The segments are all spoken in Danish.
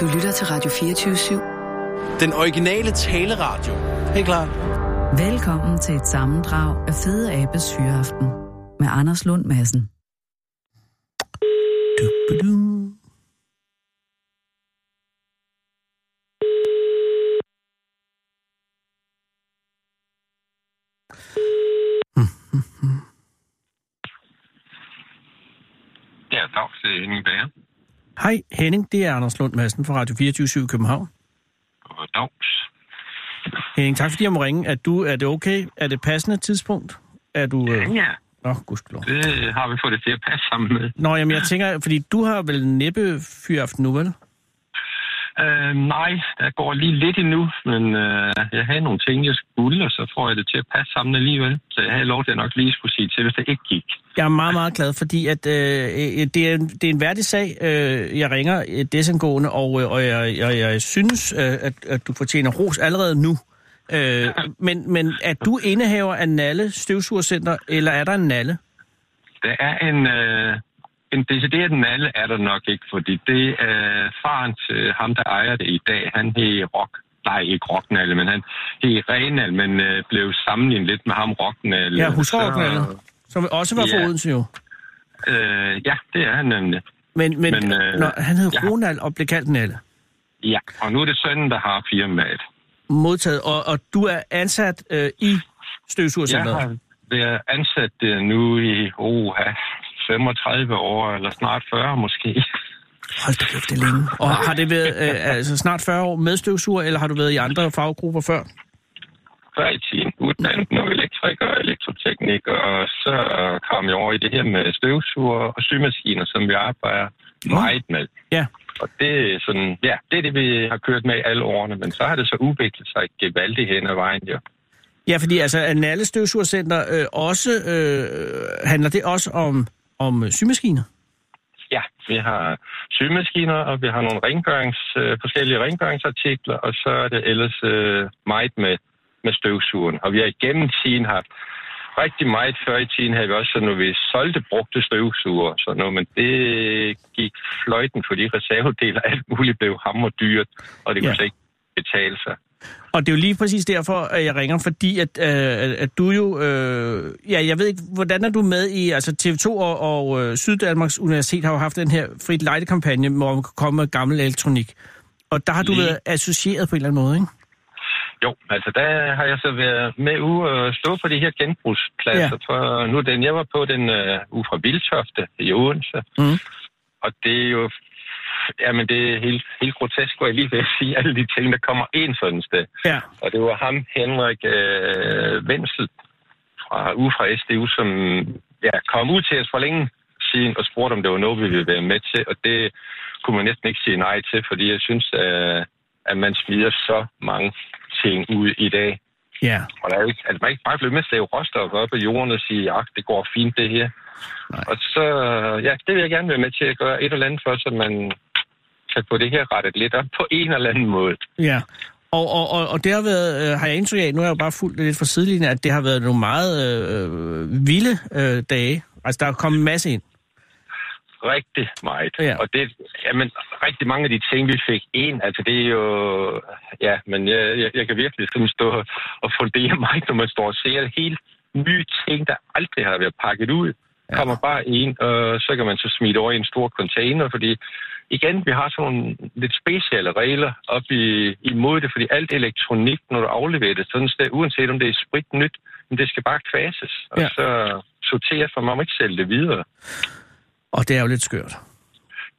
Du lytter til Radio 24-7. Den originale taleradio. Helt klar. Velkommen til et sammendrag af Fede Abes Hyreaften med Anders Lund Madsen. Du-ba-du. Ja, tak til Henning Bager. Hej Henning, det er Anders Lund Madsen fra Radio 24 i København. Og dags. Henning, tak fordi jeg må ringe. Er, du, er det okay? Er det passende tidspunkt? Er du... Øh... Ja, Nå, gudskelov. det har vi fået det til at passe sammen med. Nå, jamen jeg tænker, fordi du har vel næppe fyraften nu, vel? Uh, nej, der går lige lidt endnu, men uh, jeg havde nogle ting, jeg skulle, og så får jeg det til at passe sammen alligevel. Så jeg havde lov til at nok lige skulle sige til, hvis det ikke gik. Jeg er meget, meget glad, fordi at, øh, øh, det, er, en- det er en værdig sag. Øh, jeg ringer øh, desangående, og, øh, og jeg, jeg, jeg synes, øh, at, at du fortjener ros allerede nu. Øh, men, men er du indehaver af Nalle Støvsugercenter, eller er der en Nalle? Der er en, uh, en decideret nalle, er der nok ikke, fordi det er faren til ham, der ejer det i dag. Han hed Rock. Nej, ikke Rocknalle, men han hed Renal, men uh, blev sammenlignet lidt med ham Rocknalle. Ja, husker Nalle, som også var fra Ja. Odense jo. Uh, ja, det er han nemlig. Men, men, Men, øh, øh, når, han hed ja. Ronald og blev kaldt Nalle. Ja, og nu er det sønnen, der har firmaet. Modtaget, og, og du er ansat øh, i Jeg Støvsugercenteret. har været ansat der nu i oh, 35 år, eller snart 40 måske. Hold da kæft, det er længe. Og har det været øh, altså snart 40 år med støvsuger, eller har du været i andre faggrupper før? Før i tiden uddannet noget elektriker og elektroteknik, og så kom jeg over i det her med støvsuger og symaskiner, som vi arbejder meget med. Ja. Og det er sådan, ja, det er det, vi har kørt med alle årene, men så har det så udviklet sig gevaldigt hen ad vejen, jo. Ja, fordi altså, Nalle Støvsugercenter øh, også, øh, handler det også om, om øh, symaskiner? Ja, vi har symaskiner, og vi har nogle rengørings, øh, forskellige rengøringsartikler, og så er det ellers øh, meget med, med støvsugeren. Og vi har igennem tiden haft rigtig meget før i tiden, havde vi også sådan, når vi solgte brugte støvsuger sådan noget, men det gik fløjten, fordi reservedele og alt muligt blev hammer dyrt, og det kunne Ja. så ikke betale sig. Og det er jo lige præcis derfor, at jeg ringer, fordi at, øh, at du jo... Øh, ja, jeg ved ikke, hvordan er du med i... Altså TV2 og, og øh, Syddanmarks Universitet har jo haft den her frit lejde-kampagne, hvor man kan komme med gammel elektronik. Og der har du Lige. været associeret på en eller anden måde, ikke? Jo, altså der har jeg så været med ude og stå på de her genbrugspladser. Ja. For nu den, jeg var på den uh, ude fra Vildtofte i Odense. Mhm. Og det er jo, jamen det er helt, helt grotesk, hvor jeg lige vil sige, alle de ting, der kommer ind sådan et sted. Ja. Og det var ham, Henrik øh, Wenzel, fra, ude fra SDU, som ja, kom ud til os for længe siden og spurgte, om det var noget, vi ville være med til. Og det kunne man næsten ikke sige nej til, fordi jeg synes, øh, at man smider så mange ting ud i dag. Ja. Og der er ikke, altså man ikke bare blive med at slæve råstoffer op af jorden og sige, at det går fint det her. Nej. Og så, ja, det vil jeg gerne være med til at gøre et eller andet for, så man kan få det her rettet lidt op på en eller anden måde. Ja, og, og, og, og det har været, øh, har jeg indtryk af, nu har jeg jo bare fulgt det lidt fra sidelinjen, at det har været nogle meget øh, vilde øh, dage. Altså, der er kommet en masse ind. Rigtig meget. Ja. Og det, jamen, rigtig mange af de ting, vi fik ind, altså det er jo, ja, men jeg, jeg, jeg kan virkelig sådan stå og fundere mig, når man står og ser helt nye ting, der aldrig har været pakket ud, ja. kommer bare ind, og så kan man så smide over i en stor container, fordi igen, vi har sådan nogle lidt specielle regler op i, imod det, fordi alt elektronik, når du afleverer det sådan sted, uanset om det er sprit nyt, men det skal bare kvases, og Ja. så sorteres, for man må ikke sælge det videre. Og det er jo lidt skørt.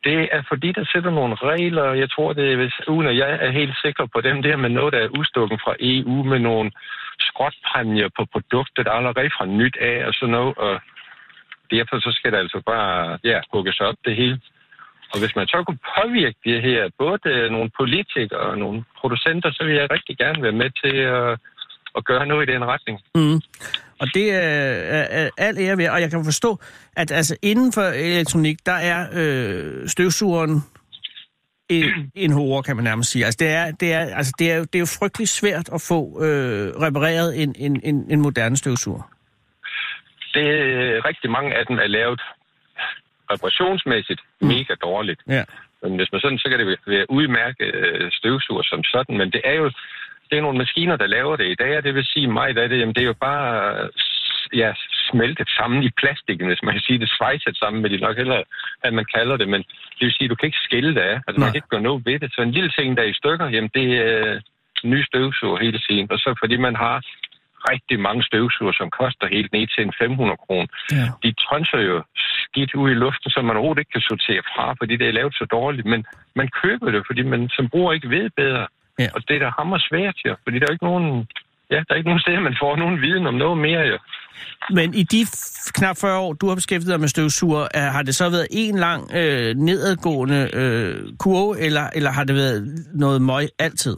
Det er fordi, der sætter nogle regler, jeg tror, det er, hvis, uden at jeg er helt sikker på dem der, men noget, der er udstukken fra EU med nogle skrotpræmier på er allerede fra nyt af og sådan noget, og derfor så skal det altså bare, ja, hugges op det hele. Og hvis man så kunne påvirke det her, både nogle politikere og nogle producenter, så vil jeg rigtig gerne være med til at, at gøre noget i den retning. Mm. Og det er, er, er alt ære ved, og jeg kan forstå, at altså inden for elektronik, der er øh, støvsugeren en, en hårde, kan man nærmest sige. Altså det er, det er, altså det er, det er jo frygtelig svært at få øh, repareret en, en, en, en moderne støvsuger. Det er rigtig mange af dem er lavet reparationsmæssigt mega dårligt. Ja. Men hvis man sådan, så kan det være udmærket øh, støvsuger som sådan, men det er jo det er nogle maskiner, der laver det i dag, og det vil sige mig, at det, jamen, det er jo bare ja, smeltet sammen i plastikken, hvis man kan sige det, svejset sammen med det nok heller, at man kalder det, men det vil sige, at du kan ikke skille det af, altså, man kan ikke gøre noget ved det. Så en lille ting, der er i stykker, jamen det er øh, nye støvsuger hele tiden, og så fordi man har rigtig mange støvsuger, som koster helt ned til en 500 kroner. Ja. De tønser jo skidt ud i luften, så man overhovedet ikke kan sortere fra, fordi det er lavet så dårligt. Men man køber det, fordi man som bruger ikke ved bedre. Ja. Og det er der hammer svært, jo. Fordi der er ikke nogen... Ja, der er ikke nogen steder, man får nogen viden om noget mere, jo. Men i de knap 40 år, du har beskæftiget dig med støvsuger, er, har det så været en lang øh, nedadgående øh, kurve, eller, eller har det været noget møg altid?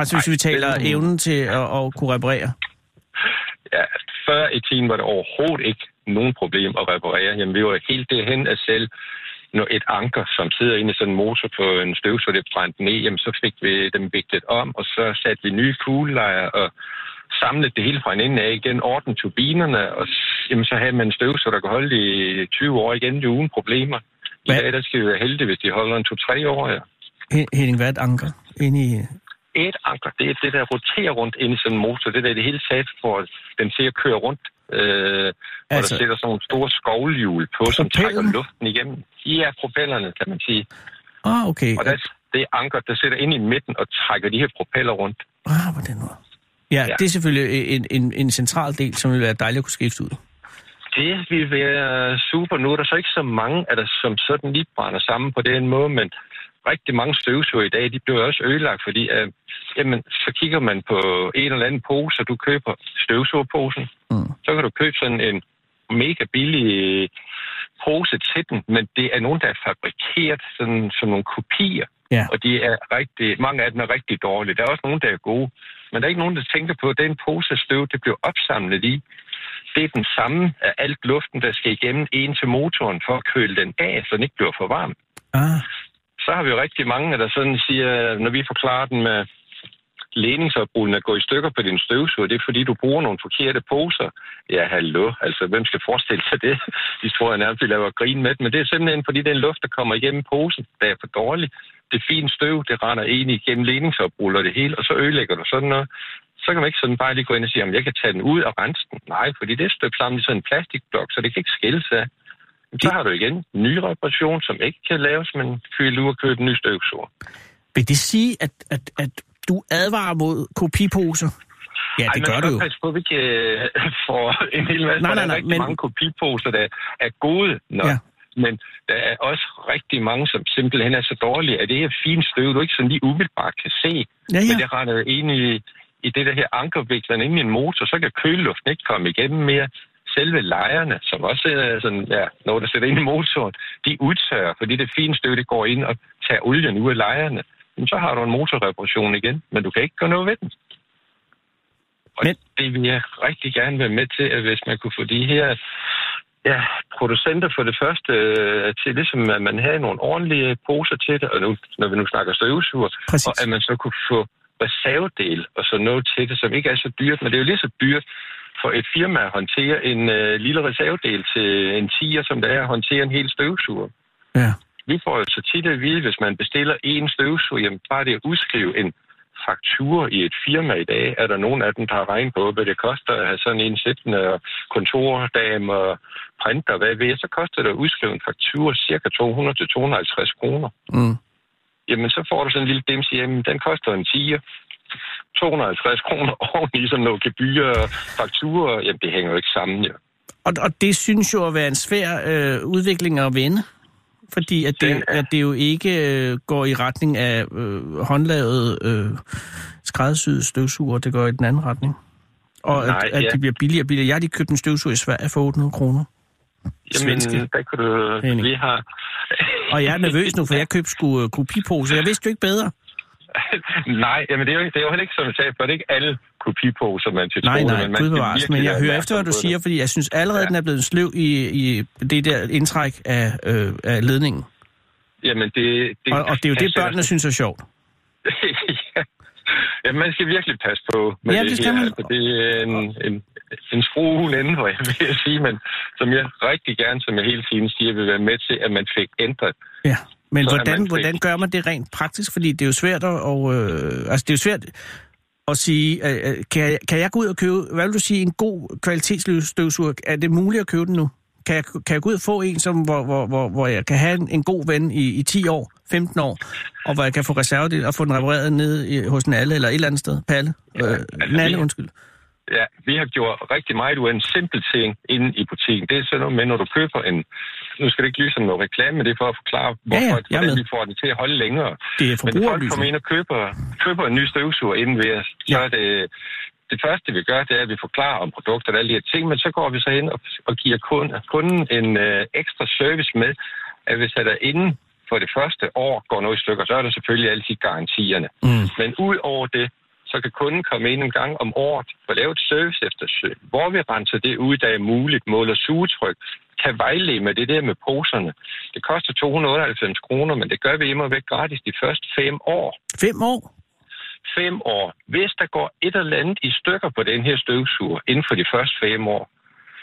Altså hvis Nej, vi taler det- evnen til at, at kunne reparere. Ja, før i tiden var det overhovedet ikke nogen problem at reparere. Jamen, vi var helt derhen at selv når et anker, som sidder inde i sådan en motor på en støvsuger, det brændte ned, jamen, så fik vi dem viklet om, og så satte vi nye kuglelejer og samlede det hele fra en ende af igen, ordnede turbinerne, og jamen, så havde man en støvsuger, der kan holde i 20 år igen, det uden problemer. I Hvad? dag, der skal vi være heldige, hvis de holder en 2-3 år, ja. Hen- Henning, hvad er et anker inde i... et anker, det er det, der roterer rundt ind i sådan en motor. Det der er det hele sat for, at den til at køre rundt. Øh, altså, og der sætter sådan nogle store skovlhjul på, som trækker luften igennem. De er propellerne, kan man sige. Ah, okay. Og der, det er anker, der sætter ind i midten og trækker de her propeller rundt. Ah, den måde. Ja, Ja. det er selvfølgelig en, en, en central del, som vil være dejligt at kunne skifte ud. Det vil være super. Nu er der så ikke så mange, at der som sådan lige brænder sammen på den måde, men rigtig mange støvsuger i dag, de bliver også ødelagt, fordi øh, jamen, så kigger man på en eller anden pose, og du køber støvsugerposen, Mm. så kan du købe sådan en mega billig pose til den, men det er nogen, der er fabrikeret sådan, som nogle kopier, Ja. og de er rigtig, mange af dem er rigtig dårlige. Der er også nogen, der er gode, men der er ikke nogen, der tænker på, at den pose støv, det bliver opsamlet i. Det er den samme af alt luften, der skal igennem en til motoren for at køle den af, så den ikke bliver for varm. Ah, så har vi jo rigtig mange, der sådan siger, når vi forklarer den med ledningsopbrudden at gå i stykker på din støvsuger, det er fordi, du bruger nogle forkerte poser. Ja, hallo, altså hvem skal forestille sig det? De tror jeg nærmest, vi laver grin med det, men det er simpelthen fordi, den luft, der kommer igennem posen, der er for dårlig. Det fine støv, det render egentlig igennem ledningsopbrud og det hele, og så ødelægger du sådan noget. Så kan man ikke sådan bare lige gå ind og sige, om jeg kan tage den ud og rense den. Nej, fordi det er støbt sammen i sådan en plastikblok, så det kan ikke skille sig. Så Det- har du igen en ny reparation, som ikke kan laves, men fyre ud og købe en ny støvsuger. vil det sige, at, at, at du advarer mod kopiposer? Ja, det gør man du jo. passe på, vi ikke øh, får en hel masse. Nej, for nej, der er nej, rigtig men- mange kopiposer, der er gode nok. Ja. Men der er også rigtig mange, som simpelthen er så dårlige, at det her fine støv, du ikke sådan lige umiddelbart kan se. Ja, Men ja. det render ind i, i det der her ankerviklerne ind i en motor, så kan køleluften ikke komme igennem mere. Selve lejerne, som også er sådan, ja, når der sætter ind i motoren, de udtørrer, fordi det fine støv, det går ind og tager olien ud af lejerne. Men så har du en motorreparation igen, men du kan ikke gøre noget ved den. Og Men- men... det vil jeg rigtig gerne være med til, at hvis man kunne få de her ja, producenter for det første øh, til ligesom, at man havde nogle ordentlige poser til det, og nu, når vi nu snakker støvsuger, Præcis. og at man så kunne få reservedel og så noget til det, som ikke er så dyrt, men det er jo lige så dyrt for et firma at håndtere en øh, lille reservedel til en tiger, som det er at håndtere en hel støvsuger. Ja. Vi får jo så tit at vide, hvis man bestiller en støvsuger, jamen bare det at udskrive en faktur i et firma i dag, er der nogen af dem, der har regnet på, hvad det koster at have sådan en siddende og kontordame og printer, hvad ved jeg, så koster det at udskrive en faktur cirka 200-250 kroner. Mm. Jamen, så får du sådan en lille dims hjemme, den koster en 10. 250 kroner oveni, som noget gebyr og fakturer, jamen det hænger jo ikke sammen, jo. Og, og det synes jo at være en svær øh, udvikling at vende, fordi at det, at det jo ikke øh, går i retning af øh, håndlavet øh, skræddersyede støvsuger, det går i den anden retning. Og Nej, at, at ja. de bliver billigere og billigere. Jeg har lige købt en støvsuger i Sverige for 800 kroner. Svenske. Jamen, der kunne du... Vi har... Og jeg er nervøs nu, for jeg købte sgu øh, kopiposer. Jeg vidste jo ikke bedre. Nej, jamen det er, jo, det er jo heller ikke, som jeg sagde, for det er ikke alle kopiposer, man til Nej, nej, men man gud bevares. Men jeg hører efter, hvad du siger, fordi jeg synes allerede, Ja. den er blevet sløv i, i det der indtræk af, øh, af ledningen. Jamen, det, det, Og, og det er jo det, børnene synes er sjovt. ja. ja, man skal virkelig passe på med Ja, det, det skal her. man. Altså, det er en, en, en skrue ende, hvor jeg vil jeg sige, men som jeg rigtig gerne, som jeg hele tiden siger, vil være med til, at man fik ændret Ja. Men så hvordan, hvordan gør man det rent praktisk? Fordi det er jo svært at, og, øh, altså det er jo svært at sige, øh, øh, kan, jeg, kan jeg gå ud og købe, hvad vil du sige, en god kvalitetsstøvsuger? Er det muligt at købe den nu? Kan jeg, kan jeg gå ud og få en, som, hvor, hvor, hvor, hvor jeg kan have en, en god ven i, i 10 år, 15 år, og hvor jeg kan få reservedel og få den repareret nede i, hos Nalle eller et eller andet sted? Palle? Ja, øh, altså, Nalle, vi- undskyld. Ja, vi har gjort rigtig meget ud af en simpel ting inde i butikken. Det er sådan noget med, når du køber en... Nu skal det ikke lyde som noget reklame, men det er for at forklare, hvorfor ja, er med. vi får den til at holde længere. Det er Men folk kommer ind og køber, køber en ny støvsuger inden ved os, så Ja. er det... Det første, vi gør, det er, at vi forklarer om produkter og alle de her ting, men så går vi så ind og, og giver kunden, kunden en øh, ekstra service med, at hvis der inden for det første år går noget i stykker, så er der selvfølgelig altid garantierne. Mm. Men ud over det, så kan kunden komme ind en gang om året og lave et service eftersøg, hvor vi renser det ud, der er muligt, måler sugetryk, kan vejlede med det der med poserne. Det koster 298 kroner, men det gør vi immer væk gratis de første fem år. Fem år? Fem år. Hvis der går et eller andet i stykker på den her støvsuger inden for de første fem år,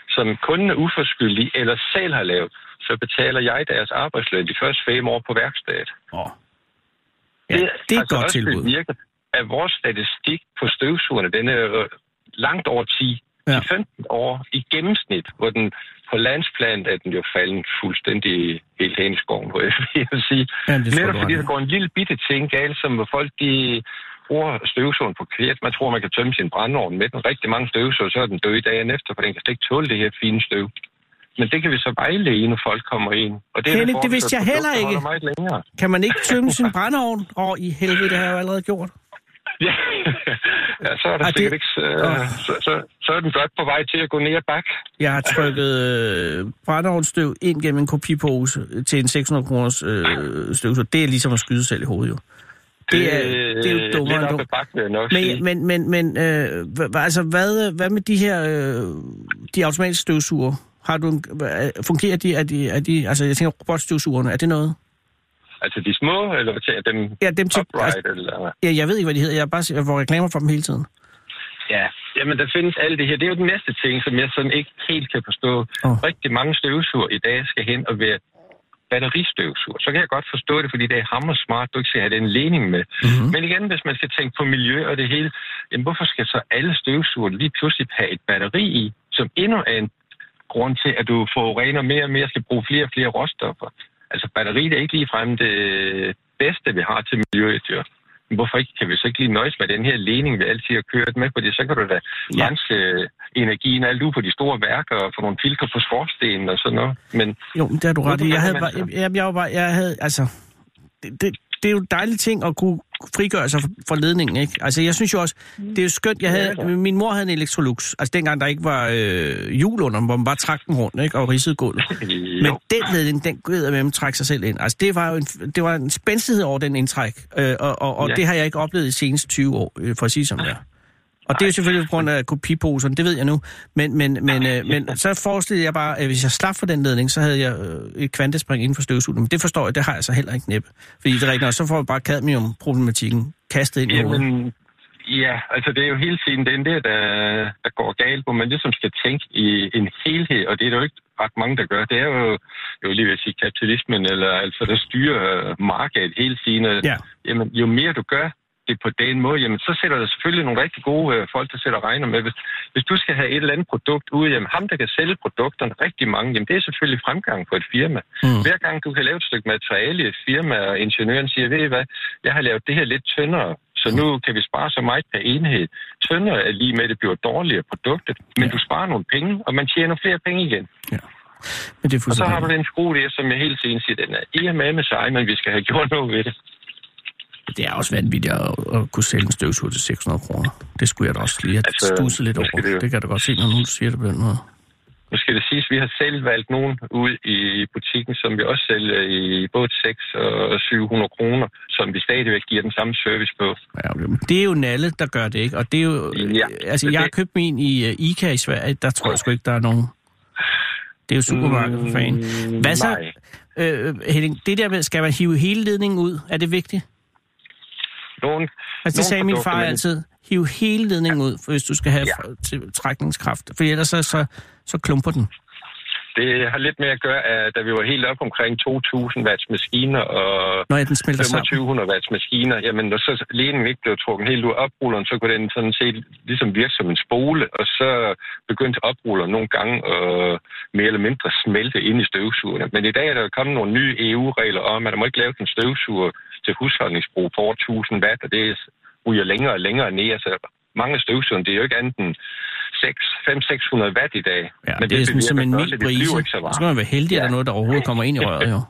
som kunden er uforskyldig eller selv har lavet, så betaler jeg deres arbejdsløn de første fem år på værkstedet. Åh. Ja, det er et altså godt også tilbud. bevirket, at vores statistik på støvsugerne, den er øh, langt over 10. Ja. Ja. 15 år i gennemsnit, hvor den på landsplan er den jo faldet fuldstændig helt hen i skoven, hvor jeg vil sige. Jamen, det Netop fordi der går en lille bitte ting galt, som folk de bruger støvsugeren på kvært. Man tror, man kan tømme sin brændeovn med den. Rigtig mange støvsuger, så er den død dagen efter, for den kan slet ikke tåle det her fine støv. Men det kan vi så vejlede, når folk kommer ind. Og det, er det vidste jeg heller ikke. holder meget længere. Kan man ikke tømme sin brændeovn? Åh, i helvede, det har jeg jo allerede gjort. Ja, ja så er der Ej, Ej, det- sikkert ikke... Så, Åh. så, så, så er den godt på vej til at gå ned ad bak. Jeg har trykket øh, brændeovnstøv ind gennem en kopipose til en 600 kroners øh, støvsuger. Det er ligesom at skyde selv i hovedet, jo. Det er, det er jo dummere Lidt end op ad dumt. bak, vil jeg nok sige. Men, men, men, men øh, altså, hvad, hvad med de her øh, de automatiske støvsuger? Har du en, hva- fungerer de, er de, er de, altså jeg tænker robotstøvsugerne, er det noget? Altså de små, eller dem? Ja, dem til, Upright, altså, eller... ja, jeg ved ikke, hvad de hedder, jeg, bare, jeg får reklamer for dem hele tiden. Ja, jamen der findes alt det her. Det er jo den næste ting, som jeg sådan ikke helt kan forstå. Oh. Rigtig mange støvsuger i dag skal hen og være batteristøvsuger. Så kan jeg godt forstå det, fordi det er hammer smart, du ikke skal have den ledning med. Mhm. Mm-hmm. Men igen, hvis man skal tænke på miljø og det hele, jamen hvorfor skal så alle støvsuger lige pludselig have et batteri i, som endnu er en grund til, at du forurener mere og mere, skal bruge flere og flere råstoffer. Altså batteri det er ikke ligefrem det bedste, vi har til miljøet, jo. Men hvorfor ikke, kan vi så ikke lige nøjes med den her ledning, vi altid har kørt med? Fordi så kan du da Ja. rense øh, energien alt ud på de store værker og få nogle filtre på skorstenen og sådan noget. Men Jo, men det har du ret i. Jeg havde bare, man jeg, jeg, var jeg havde, altså, det, det, det er jo en dejlig ting at kunne frigøre sig fra ledningen, ikke? Altså, jeg synes jo også, det er jo skønt, jeg havde, da. min mor havde en Electrolux, altså dengang der ikke var øh, hjul under, hvor man bare trak den rundt, ikke? Og ridsede gulvet. Men den ledning, den gød med at trække sig selv ind. Altså, det var jo en, det var en spændstighed over den indtræk, øh, og, og, og Ja. det har jeg ikke oplevet de seneste 20 år, øh, for at sige som det er. Og det er jo selvfølgelig på grund af kopiposerne, det ved jeg nu. Men, men, men, øh, men så forestillede jeg bare, at hvis jeg slap for den ledning, så havde jeg øh, et kvantespring inden for støvsugeren. Men det forstår jeg, det har jeg så heller ikke næppe. Fordi det er rigtigt, og så får jeg bare cadmium-problematikken kastet ind i hovedet. Ja, altså det er jo hele tiden den der, der, der går galt, hvor man ligesom skal tænke i en helhed, og det er der jo ikke ret mange, der gør. Det er jo, jo lige ved at sige kapitalismen, eller altså der styrer markedet hele tiden. Ja. Jamen, jo mere du gør det på den måde, jamen så sætter der selvfølgelig nogle rigtig gode øh, folk, der sætter regner med. Hvis, hvis du skal have et eller andet produkt ud, jamen ham, der kan sælge produkterne rigtig mange, jamen det er selvfølgelig fremgang på et firma. Mm. Hver gang du kan lave et stykke materiale i et firma, og ingeniøren siger, ved I hvad, jeg har lavet det her lidt tyndere, så nu kan vi spare så meget per enhed. Tyndere er lige med, at det bliver dårligere produktet, men Ja. du sparer nogle penge, og man tjener flere penge igen. Men det er Og så har du den skrue der, som jeg hele tiden siger, den er ikke med med sig, men vi skal have gjort noget ved det. Det er også vanvittigt at, at kunne sælge en støvsuger til 600 kroner. Det skulle jeg da også lige have Altså, stusset lidt over. det jo- Det kan du godt se, når nogen siger det på den måde. Nu skal det siges, at vi har selv valgt nogen ud i butikken, som vi også sælger i både 6 og 700 kroner, som vi stadigvæk giver den samme service på. Ja, det er jo Nalle, der gør det, ikke? Og det er jo... Ja, altså, jeg har købt min i uh, IKA i Sverige. Der tror jeg sgu ikke, der er nogen... Det er jo supermarked for fanden. Mm, Hvad så, Nej. øh, Henning, det der med, skal man hive hele ledningen ud? Er det vigtigt? Nogen, Altså, det sagde min far men- altid. Hiv hele ledningen ud, for hvis du skal have Ja. ja. til trækningskraft. For ellers så, så, så klumper den. Det har lidt med at gøre, at da vi var helt op omkring 2.000 watts maskiner og Nå ja, den smelter sammen. 2500 watts maskiner, jamen når så ledningen ikke blev trukket helt ud af oprulleren, så kunne den sådan set ligesom virke som en spole, og så begyndte oprulleren nogle gange at mere eller mindre smelte ind i støvsugerne. Men i dag er der kommet nogle nye EU-regler om, at der må ikke lave en støvsuger til husholdningsbrug over 1000 watt, og det ryger længere og længere ned. Altså, mange støvsugere, det er jo ikke andet end 500-600 watt i dag. Ja, Men det, det er sådan som en mild brise. Så skal man være heldig, at der er noget, der overhovedet kommer ind i røret, jo.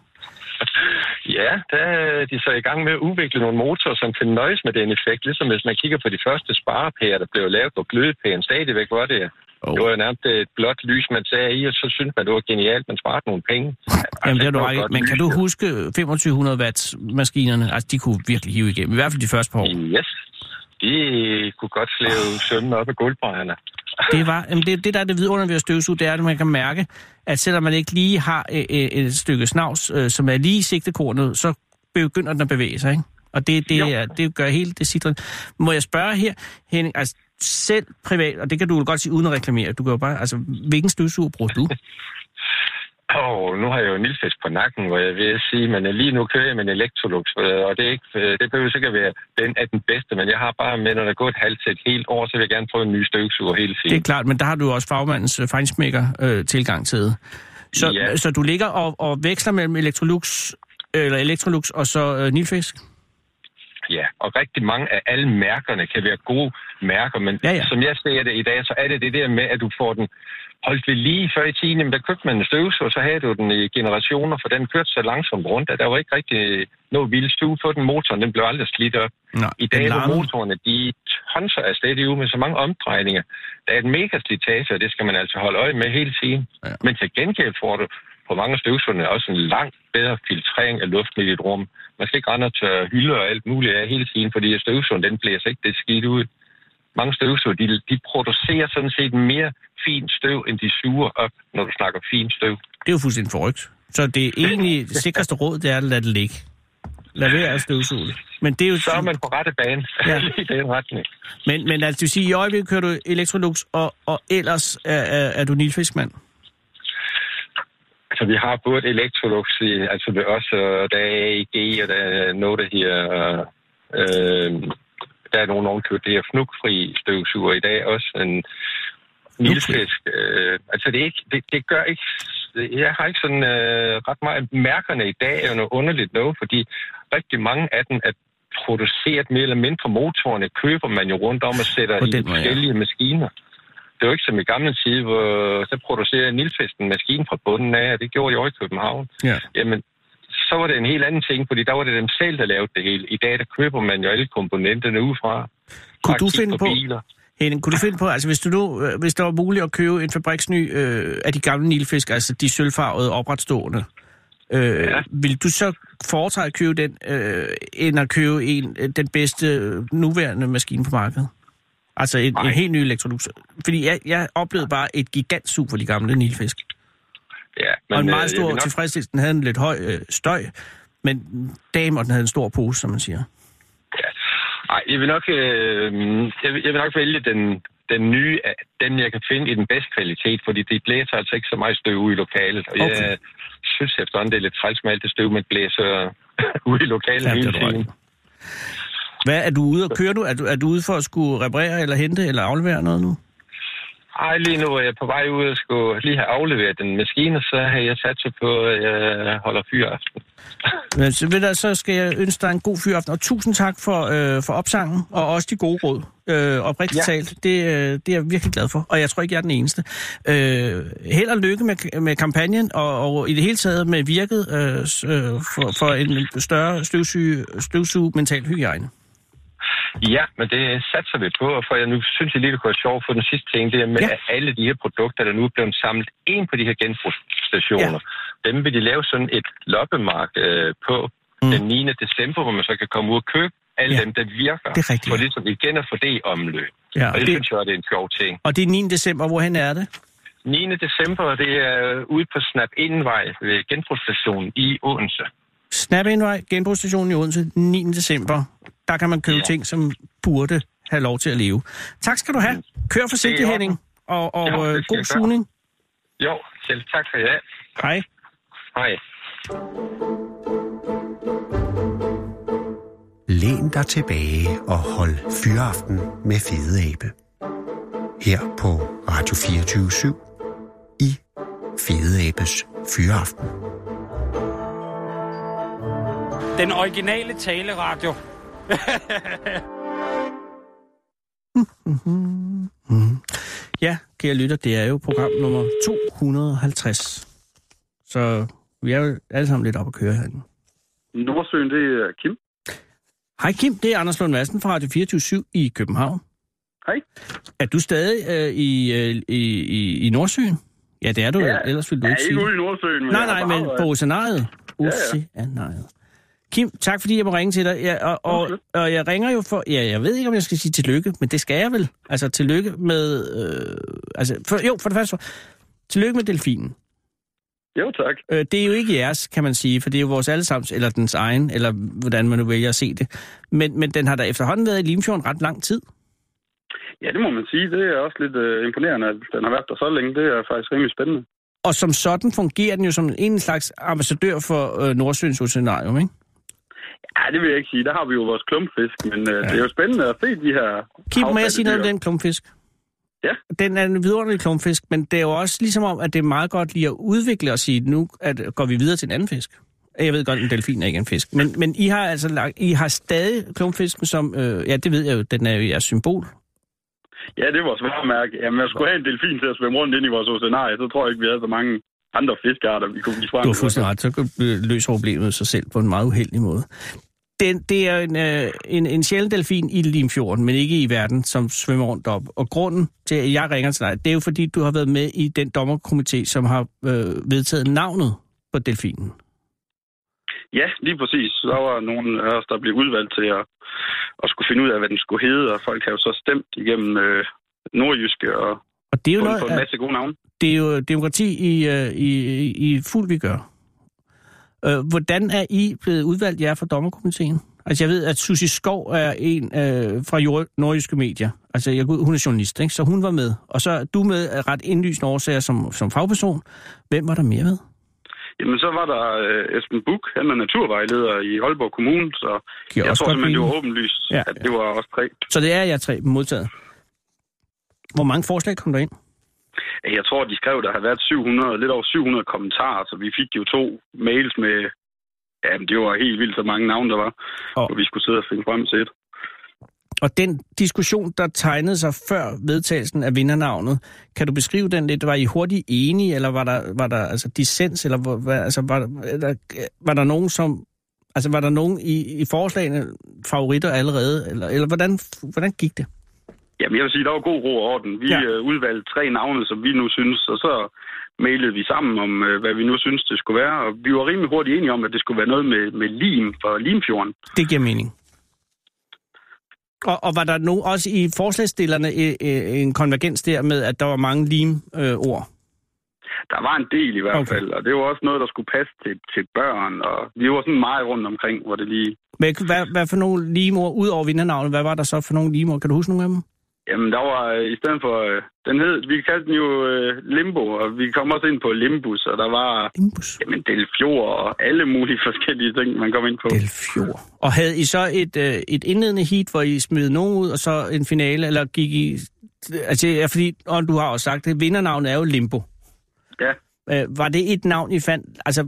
Ja, der er de så i gang med at udvikle nogle motorer, som kan nøjes med den effekt. Ligesom hvis man kigger på de første sparepærer, der blev lavet på glødepæren stadigvæk, var det Oh. Det var jo nærmest et blåt lys, man sagde i, og så synes man, det var genialt, man sparede nogle penge. Jamen, det er du ret. Men kan du huske 2500 watts maskinerne? Altså, de kunne virkelig hive igennem, i hvert fald de første par år. Yes, de kunne godt slæve sømmen op af gulvbrænderne. Det var, jamen det, det der er det vidunderlige ved at støvsuge, det er, at man kan mærke, at selvom man ikke lige har et, øh, øh, et stykke snavs, øh, som er lige i sigtekornet, så begynder den at bevæge sig, ikke? Og det, det, er, det gør helt det sidder. Må jeg spørge her, Henning, altså selv privat, og det kan du godt sige uden at reklamere, du kan jo bare, altså, hvilken støvsuger bruger du? Og nu har jeg jo en ildfisk på nakken, hvor jeg vil sige, men lige nu kører jeg med en Electrolux, og det, er ikke, øh, det behøver sikkert være den af den bedste, men jeg har bare med, når der går et halvt til et helt år, så vil jeg gerne prøve en ny støvsuger hele tiden. Det er klart, men der har du også fagmandens øh, fejnsmækker øh, tilgang til det. Så, ja. så du ligger og, og veksler mellem Electrolux, eller Electrolux og så øh, Nilfisk? Ja, og rigtig mange af alle mærkerne kan være gode mærker, men ja, ja. som jeg ser det i dag, så er det det der med, at du får den holdt ved lige før i tiden, jamen, der købte man en støvsuger, så havde du den i generationer, for den kørte så langsomt rundt, at der var ikke rigtig noget vildt stue på den. Motoren den blev aldrig slidt op. Nå, I dag er motorerne, de tonser af stedet ud med så mange omdrejninger. Der er et mega slitage, og det skal man altså holde øje med hele tiden. Ja. Men til gengæld får du på mange støvsugerne også en langt bedre filtrering af luften i dit rum. Man skal ikke rende til hylde og alt muligt af hele tiden, fordi støvsugeren den blæser ikke det skidt ud mange støvsuger, de, de producerer sådan set mere fint støv, end de suger op, når du snakker fint støv. Det er jo fuldstændig forrygt. Så det er egentlig det sikreste råd, det er at lade det ligge. Lad være at støvsuge Men det er jo... Så er man på rette bane ja. i den retning. Men, men altså, du siger, i øjeblikket kører du Electrolux, og, og ellers er, er, er du nilfiskmand? Altså, vi har både Electrolux, altså ved os, og der er AEG, og der er noget, der her... Øh, der er nogen ovenkøbt det her fnugfri støvsuger i dag også. En mildfisk. Øh, altså det, ikke, det, det gør ikke... Jeg har ikke sådan øh, ret meget... Mærkerne i dag er jo noget underligt noget, fordi rigtig mange af dem er produceret mere eller mindre motorerne, køber man jo rundt om og sætter i forskellige ja. maskiner. Det er jo ikke som i gamle tid, hvor så producerer Nilfest en maskine fra bunden af, og det gjorde jeg i København. Ja. Jamen, så var det en helt anden ting, fordi der var det dem selv, der lavede det hele. I dag, der køber man jo alle komponenterne udefra. Kunne du finde på, biler. Henning, kunne du finde på, altså hvis, du nu, øh, hvis der var muligt at købe en fabriksny øh, af de gamle nilfisk, altså de sølvfarvede opretstående, øh, ja. vil du så foretage at købe den, øh, end at købe en, øh, den bedste øh, nuværende maskine på markedet? Altså en, en helt ny Electrolux. Fordi jeg, jeg oplevede bare et gigantsug for de gamle nilfisk. Ja, men, og en meget øh, stor nok... tilfredsstillelse. Den havde en lidt høj øh, støj, men damer, den havde en stor pose, som man siger. Ja. Ej, jeg vil nok, øh, jeg, vil, jeg vil nok vælge den, den nye, den jeg kan finde i den bedste kvalitet, fordi det blæser altså ikke så meget støv ud i lokalet. Og okay. jeg synes efterhånden, det er lidt træls med alt det støv, man blæser ud i lokalet ja, hele tiden. Hvad, er du ude og køre nu? Er du, er du ude for at skulle reparere eller hente eller aflevere noget nu? Ej, lige nu er jeg på vej ud og skulle lige have afleveret den maskine, så har jeg sat sig på, at jeg holder fyraften. Men så, ved du, så skal jeg ønske dig en god fyraften, og tusind tak for, øh, for opsangen, og også de gode råd. Øh, oprigtigt ja. talt, det, øh, det er jeg virkelig glad for, og jeg tror ikke, jeg er den eneste. Øh, held og lykke med, med kampagnen, og, og i det hele taget med virket øh, øh for, for en større støvsuge, støvsuge mental hygiejne. Ja, men det satser vi på, og for jeg nu synes, jeg lige, det kunne være sjovt for den sidste ting, det er med, ja. at alle de her produkter, der nu er blevet samlet ind på de her genbrugsstationer, ja. dem vil de lave sådan et loppemark øh, på mm. den 9. december, hvor man så kan komme ud og købe alle ja. dem, der virker, det er rigtigt, for ligesom igen at få det i omløb. Ja, og det, det synes jeg, det er en sjov ting. Og det er 9. december, hvorhen er det? 9. december, det er ude på Snap Indvej ved genbrugsstationen i Odense. Snap Indvej, genbrugsstationen i Odense, 9. december. Der kan man købe ja. ting, som burde have lov til at leve. Tak skal du have. Kør forsigtigt, Henning, og, og øh, god sugning. Jo, selv tak for det. Hej. Hej. Læn dig tilbage og hold fyraften med Fede Abe. Her på Radio 24 i Fede Abes Fyraften. Den originale taleradio. Ja, kære lytter, det er jo program nummer 250. Så vi er jo alle sammen lidt op at køre herinde. Nordsøen, det er Kim. Hej Kim, det er Anders Lund Madsen fra Radio 24 i København. Hej. Er du stadig øh, i, øh, i, i, i Nordsøen? Ja, det er du. Ja. Ellers ville du Jeg ikke er sige ikke ude i Nordsøen, men Nej, nej, men på øh, oceanariet. Kim, tak fordi jeg må ringe til dig. Ja, og, og, og jeg ringer jo for... Ja, jeg ved ikke, om jeg skal sige tillykke, men det skal jeg vel. Altså, tillykke med... Øh, altså, for, jo, for det første... Tillykke med delfinen. Jo, tak. Øh, det er jo ikke jeres, kan man sige, for det er jo vores allesammens, eller dens egen, eller hvordan man nu vælger at se det. Men, men den har da efterhånden været i Limfjorden ret lang tid. Ja, det må man sige. Det er også lidt uh, imponerende, at den har været der så længe. Det er faktisk rimelig spændende. Og som sådan fungerer den jo som en slags ambassadør for øh, Nordsøens oceanarium, ikke? Ja, det vil jeg ikke sige. Der har vi jo vores klumpfisk, men uh, ja. det er jo spændende at se de her Kim, må jeg sige noget om den klumpfisk? Ja. Den er en vidunderlig klumpfisk, men det er jo også ligesom om, at det er meget godt lige at udvikle og sige, nu at, går vi videre til en anden fisk. Jeg ved godt, en delfin er ikke en fisk. Men, men I har altså lagt, I har stadig klumpfisken som, øh, ja, det ved jeg jo, den er jo jeres symbol. Ja, det er vores varemærke. Jamen, jeg skulle have en delfin til at svømme rundt ind i vores oceanarie, så tror jeg ikke, vi havde så mange andre fiskearter, vi kunne vise frem. Du har fuldstændig ret, så kan- løser problemet sig selv på en meget uheldig måde. Den, det er en, øh, en, en sjælden delfin i Limfjorden, men ikke i verden, som svømmer rundt op. Og grunden til, at jeg ringer til dig, det er jo fordi, du har været med i den dommerkomité, som har øh, vedtaget navnet på delfinen. Ja, lige præcis. Der var nogen af os, der blev udvalgt til at, at skulle finde ud af, hvad den skulle hedde, og folk har jo så stemt igennem øh, nordjyske og Og det er jo noget, en masse gode navne. det er jo demokrati i, øh, i, i fuld vi gør. Øh, hvordan er I blevet udvalgt jer fra dommerkomiteen? Altså jeg ved, at Susie Skov er en øh, fra nordjyske medier. Altså jeg, hun er journalist, ikke? så hun var med. Og så er du med ret indlysende årsager som, som fagperson. Hvem var der mere med? Jamen, så var der øh, Esben Buk, han er naturvejleder i Aalborg Kommune, så Giver jeg tror simpelthen, det var åbenlyst, Ja, ja, at det var også tre. Så det er jeg tre modtaget. Hvor mange forslag kom der ind? Jeg tror, de skrev, der har været 700, lidt over 700 kommentarer, så vi fik jo to mails med, ja, det var helt vildt så mange navne, der var, Og- og vi skulle sidde og finde frem til et. Og den diskussion, der tegnede sig før vedtagelsen af vindernavnet, kan du beskrive den lidt? Var I hurtigt enige, eller var der, var der altså dissens, eller var, altså, var, der, var der nogen, som... Altså, var der nogen i, i forslagene favoritter allerede, eller, eller hvordan, hvordan gik det? Jamen, jeg vil sige, der var god ro og orden. Vi Ja. ja. udvalgte tre navne, som vi nu synes, og så mailede vi sammen om, øh, hvad vi nu synes, det skulle være. Og vi var rimelig hurtigt enige om, at det skulle være noget med, med lim for Limfjorden. Det giver mening. Og, og var der nogen, også i forslagsstillerne øh, øh, en konvergens der med, at der var mange lim-ord? Øh, ord? Der var en del i hvert Okay. fald, og det var også noget, der skulle passe til, til børn. Og vi var sådan meget rundt omkring, hvor det lige... hvad, hvad, hvad for nogle limord, ud over vindernavnet, hvad var der så for nogle limord? Kan du huske nogle af dem? Jamen, der var øh, i stedet for... Øh, den hed, vi kaldte den jo øh, Limbo, og vi kom også ind på Limbus, og der var Limbus. jamen, Delfjord og alle mulige forskellige ting, man kom ind på. Delfjord. Og havde I så et, øh, et indledende heat, hvor I smed nogen ud, og så en finale, eller gik I... Altså, ja, fordi, og du har også sagt det, vindernavnet er jo Limbo. Ja. Øh, var det et navn, I fandt? Altså,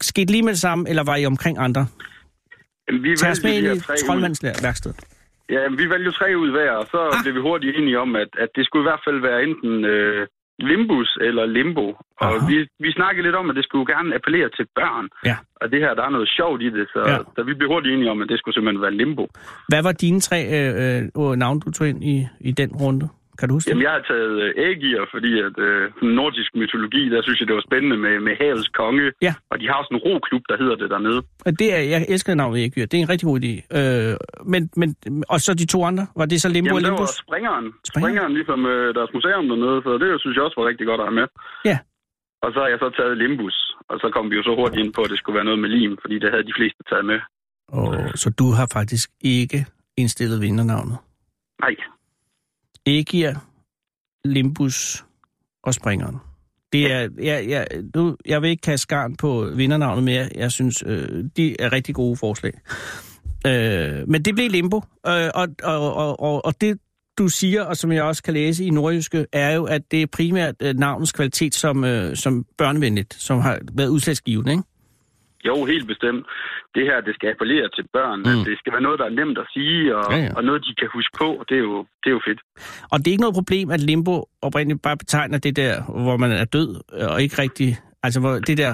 skete lige med det samme, eller var I omkring andre? Jamen, vi Tag os med ind i tre ud. troldmandsværksted. Ja, vi valgte jo tre ud hver, og så Ah. blev vi hurtigt enige om, at, at det skulle i hvert fald være enten øh, Limbus eller Limbo. Og vi, vi snakkede lidt om, at det skulle gerne appellere til børn. Ja. Og det her, der er noget sjovt i det, så, ja. så vi blev hurtigt enige om, at det skulle simpelthen være Limbo. Hvad var dine tre øh, øh, navne, du tog ind i, i den runde? Kan du huske Jamen, jeg har taget øh, Ægir, fordi at øh, nordisk mytologi, der synes jeg, det var spændende med, med havets konge. Ja. Og de har sådan en roklub, der hedder det dernede. Og Det er, jeg elsker navnet Ægyr. Det er en rigtig god idé. Øh, men, men, og så de to andre? Var det så Limbo Jamen, og der var Limbus? springeren. Springeren. Springeren, ligesom øh, deres museum dernede, så det synes jeg også var rigtig godt at have med. Ja. Og så har jeg så taget Limbus, og så kom vi jo så hurtigt ind på, at det skulle være noget med lim, fordi det havde de fleste taget med. Og, så du har faktisk ikke indstillet vindernavnet? Nej, Ægir, Limbus og Springeren. Det er, jeg, jeg, nu, jeg vil ikke kaste garn på vindernavnet mere. Jeg synes, øh, de er rigtig gode forslag. Øh, men det blev limbo, øh, og, og, og, og, og det du siger, og som jeg også kan læse i Nordjyske, er jo, at det er primært øh, navnens kvalitet som, øh, som børnevenligt, som har været udslagsgivende, ikke? Jo, helt bestemt. Det her, det skal appellere til børn. Mm. Det skal være noget, der er nemt at sige, og, Ja, ja, og noget, de kan huske på. Det er jo, det er jo fedt. Og det er ikke noget problem, at limbo oprindeligt bare betegner det der, hvor man er død, øh, og ikke rigtig... Altså, hvor det der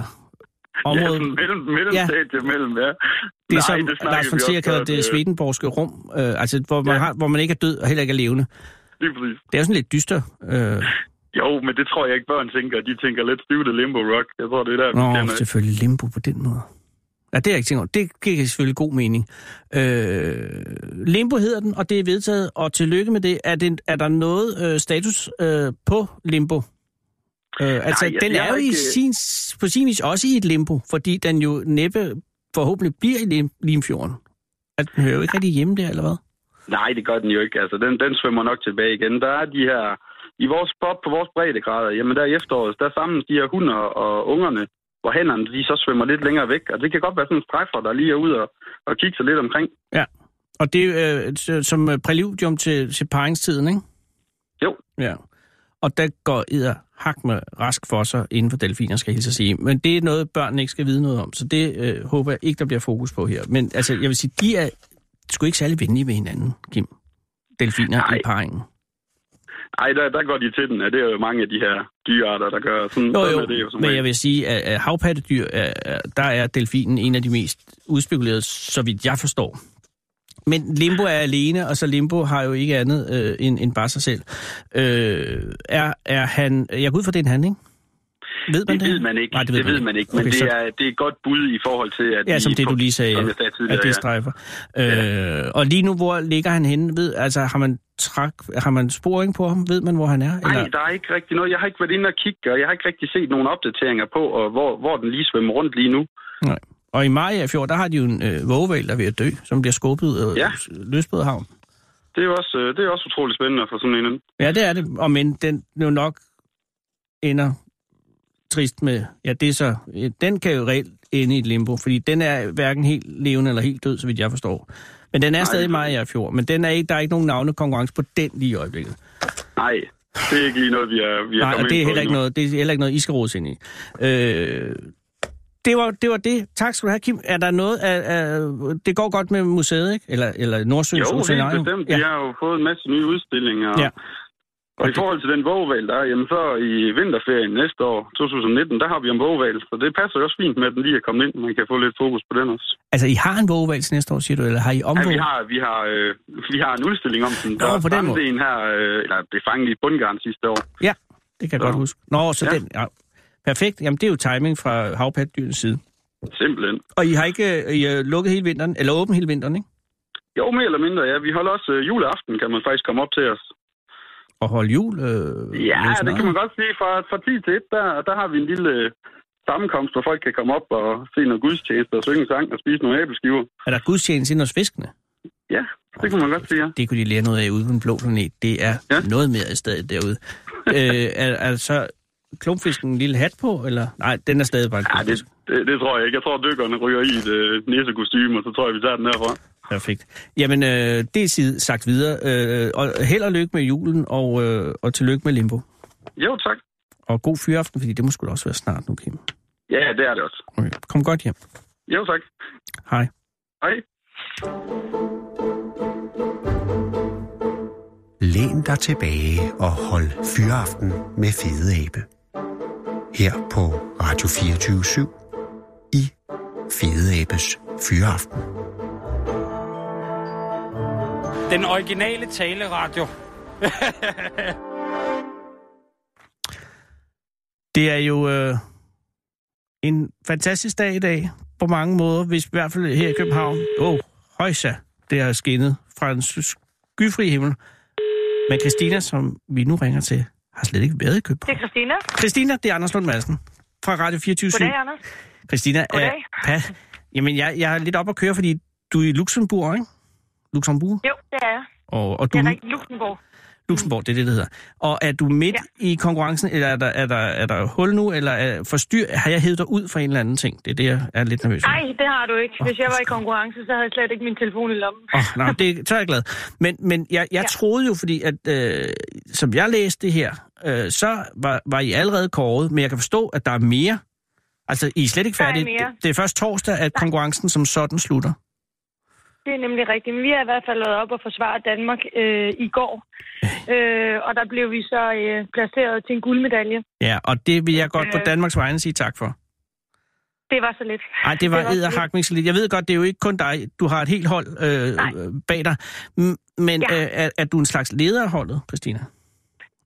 område... Ja, mellem, mellem Ja. stadie mellem, ja. Det er som snakker Lars von Trier kalder det øh, Swedenborgske rum, øh, altså hvor man, Ja. har, hvor man ikke er død og heller ikke er levende. Lige præcis. Det er jo sådan lidt dyster. Øh, Jo, men det tror jeg ikke, børn tænker. De tænker lidt stivt limbo rock. Jeg tror, det er der, vi Nå, kender. selvfølgelig limbo på den måde. Ja, det er jeg ikke tænkt over. Det giver selvfølgelig god mening. Øh, limbo hedder den, og det er vedtaget, og tillykke med det. Er, det, er der noget øh, status øh, på limbo? Øh, altså, jeg- den jeg er har jo i ikke- sin, på sin vis også i et limbo, fordi den jo næppe forhåbentlig bliver i Lim, Limfjorden. At den hører jo ikke rigtig hjemme der, eller hvad? Nej, det gør den jo ikke. Altså, den, den svømmer nok tilbage igen. Der er de her... I vores pop på vores breddegrader, jamen der i efteråret, der samles de her hunder og ungerne, hvor hænderne de så svømmer lidt længere væk. Og det kan godt være sådan en strejfer, der lige er ude og, og kigge sig lidt omkring. Og det er øh, som øh, præludium til, til paringstiden, ikke? Jo. Ja. Og der går Eder hak med rask for sig inden for delfiner, skal jeg hilse sige. Men det er noget, børnene ikke skal vide noget om, så det øh, håber jeg ikke, der bliver fokus på her. Men altså, jeg vil sige, de er sgu ikke særlig venlige ved hinanden, Kim. Delfiner Nej. i parringen. Ej, der, der går de til den. Ja, det er jo mange af de her dyrearter, der gør sådan. Jo, sådan jo, er det jo som men jeg vil sige, at, at havpattedyr, er, er, der er delfinen en af de mest udspekulerede, så vidt jeg forstår. Men Limbo er alene, og så Limbo har jo ikke andet øh, end, end bare sig selv. Øh, er, er han... Jeg går ud fra, det er en han, ikke? Ved man Det det? ved man ikke. Nej, det, det ved man ikke, men Okay, det, så- er, det er et godt bud i forhold til, at Ja, som det, du lige sagde, som jeg sagde at det ja. strejfer. Øh, og lige nu, hvor ligger han henne? Ved, altså, har man, trak, har man sporing på ham? Ved man, hvor han er? Nej, der er ikke rigtig noget. Jeg har ikke været inde og kigge, og jeg har ikke rigtig set nogen opdateringer på, og hvor, hvor den lige svømmer rundt lige nu. Og i Mariafjord, der har de jo en øh, vågeval, der er ved at dø, som bliver skubbet øh, Ja. løsbåd havn. Det er også, øh, det er også utrolig spændende få sådan en. Ja, det er det. Og men den jo nok ender trist med... Ja, det er så... øh, Den kan jo reelt ende i et limbo, fordi den er hverken helt levende eller helt død, så vidt jeg forstår. Men den er Nej, stadig det- Mariafjord, men den er ikke, der er ikke nogen navnekonkurrence på den lige i øjeblikket. Nej, det er ikke lige noget, vi er, vi er Nej, og det er heller ikke noget, det er heller ikke noget, I skal rodes ind i. Øh, det var, det var det. Tak skal du have, Kim. Er der noget af, af det går godt med museet, ikke? Eller, eller Nordsøens Jo, helt bestemt. Ja. Vi har jo fået en masse nye udstillinger. Ja. Og i Okay. forhold til den vågeval, der er, jamen så i vinterferien næste år, 2019, der har vi en vågeval. Så det passer jo også fint med, at den lige er kommet ind. Man kan få lidt fokus på den også. Altså, I har en vågevalg til næste år, siger du, eller har I Ja, omvåget? vi har, vi har, øh, vi har en udstilling om den. Nå, Der på den fandt måde. en her, øh, eller det fanget i bundgarn sidste år. Ja, det kan jeg Så. godt huske. Nå, så Ja. den... Ja. Perfekt. Jamen, det er jo timing fra havpatdyrenes side. Simpelthen. Og I har ikke øh, I er lukket hele vinteren, eller åbent hele vinteren, ikke? Jo, mere eller mindre, ja. Vi holder også øh, juleaften, kan man faktisk komme op til os. Og holde jul? Øh, Ja, det kan man godt sige. Fra, fra 10 til 1, der, der har vi en lille øh, sammenkomst, hvor folk kan komme op og se noget gudstjeneste og synge en sang og spise nogle æbleskiver. Er der gudstjeneste ind hos fiskene? Ja, det kan man godt sige, ja. Det kunne de lære noget af ude på den blå planet. Det er ja. Noget mere i stedet derude. øh, er, er så klumpfisken en lille hat på, eller? Nej, den er stadig bare en Ja, det, det, det, tror jeg ikke. Jeg tror, dykkerne ryger i et øh, næsekostyme, og så tror jeg, vi tager den herfra. Perfekt. Jamen, øh, det er sid- sagt videre. Øh, og held og lykke med julen, og, øh, og tillykke med Limbo. Jo, tak. Og god fyraften, fordi det må sgu da også være snart nu, Kim. Ja, det er det også. Okay. Kom godt hjem. Jo, tak. Hej. Hej. Læn dig tilbage og hold fyraften med Fede Abe. Her på Radio 24 i Fede Abes Fyraften. Den originale taleradio. Det er jo øh, en fantastisk dag i dag, på mange måder, hvis i hvert fald her i København. Åh, oh, højsa, det har skinnet fra en skyfri himmel. Men Christina, som vi nu ringer til, har slet ikke været i Det København. er Christina. Christina, det er Anders Lund Madsen fra Radio 24 Goddag, Anders. Christina, er, Goddag. pa, jamen, jeg, jeg er lidt op at køre, fordi du er i Luxembourg, ikke? Luxembourg. Jo, det er jeg. Og, og du, Det er rigtigt. Luxembourg. Luxembourg, det er det, det hedder. Og er du midt ja. i konkurrencen, eller er der, er der, er der hul nu, eller er forstyr, har jeg hævet dig ud for en eller anden ting? Det er det, jeg er lidt nervøs. Nej, det har du ikke. Hvis jeg var i konkurrence, så havde jeg slet ikke min telefon i lommen. Åh, oh, nej, det så er jeg glad. Men, men jeg, jeg ja. troede jo, fordi at, øh, som jeg læste det her, øh, så var, var I allerede kåret, men jeg kan forstå, at der er mere. Altså, I er slet ikke færdige. Det, det er først torsdag, at konkurrencen som sådan slutter. Det er nemlig rigtigt. Men vi har i hvert fald været op og forsvare Danmark øh, i går. Øh, og der blev vi så øh, placeret til en guldmedalje. Ja, og det vil jeg godt på Øh. Danmarks vegne sige tak for. Det var så lidt. Nej, det var Det var så lidt. Jeg ved godt, det er jo ikke kun dig. Du har et helt hold øh, Nej. bag dig. Men Ja. øh, er, er du en slags leder af holdet, Christina?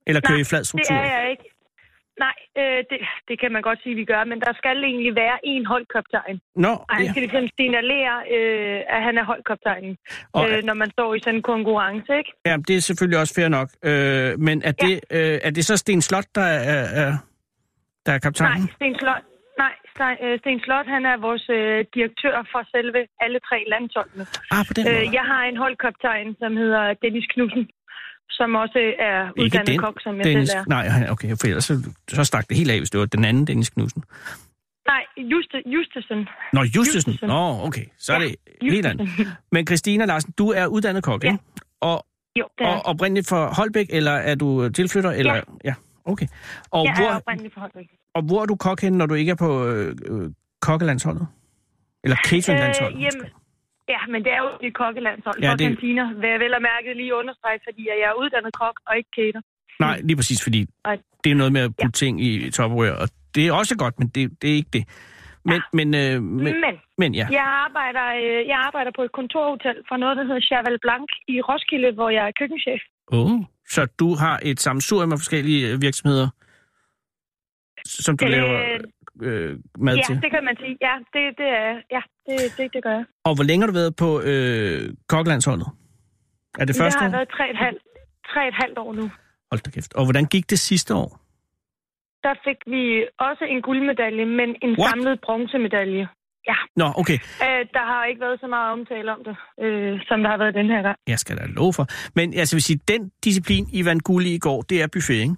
Eller kører I flad det struktur? er jeg ikke. Nej, øh, det, det kan man godt sige, vi gør. Men der skal egentlig være en holdkaptajn. Nå, Og han ja. skal ligesom signalere, øh, at han er holdkaptajnen, Og- øh, når man står i sådan en konkurrence, ikke? ja, det er selvfølgelig også fair nok. Øh, men er, Ja. det, øh, er det så Sten Slot, der er, er, der er kaptajnen? Nej, Sten Slot, nej, Sten, øh, Sten Slot, han er vores øh, direktør for selve alle tre landsholdene. Ah, på den måde. Øh, jeg har en holdkaptajn, som hedder Dennis Knudsen, som også er Ikke uddannet den kok, som jeg Dennis, selv er. Nej, okay, for ellers så, så stak det helt af, hvis det var den anden Dennis Knudsen. Nej, Juste, Justesen. Nå, Justesen. Justesen. Nå, okay, så er Ja, det helt andet. Men Christina Larsen, du er uddannet kok, Ja. ikke? Og, Jo, det er og oprindeligt fra Holbæk, eller er du tilflytter? Eller? Ja. ja. Okay. Og, jeg er hvor, oprindelig fra Holbæk. og hvor er du kok henne, når du ikke er på øh, øh, kokkelandsholdet? Eller cateringlandsholdet? Øh, jamen, ja, men det er jo et kokkelandshold Ja, for det- kantiner. Vil jeg vel og mærke lige understrege, fordi jeg er uddannet kok og ikke cater. Nej, lige præcis, fordi det er noget med at putte ja. ting i toprør, og det er også godt, men det, det er ikke det. Men, ja. men, øh, men, Men men ja. jeg arbejder, øh, jeg arbejder på et kontorhotel for noget, der hedder Cheval Blanc i Roskilde, hvor jeg er køkkenchef. Oh. Så du har et sammensurium af forskellige øh, virksomheder, som du Øh, laver øh, mad Ja, til? det kan man sige. Ja, det, det er, ja, det, det, det gør jeg. Og hvor længe har du været på øh, kokkelandsholdet? Er det første jeg har år? været tre et, halvt, tre et halvt år nu. Hold da kæft. Og hvordan gik det sidste år? Der fik vi også en guldmedalje, men en? What? samlet bronzemedalje. Ja, Nå, okay. øh, der har ikke været så meget omtale om det, øh, som der har været den her gang. Jeg skal da love for. Men altså, vil sige, den disciplin, I vandt guld i i går, det er buffet, ikke?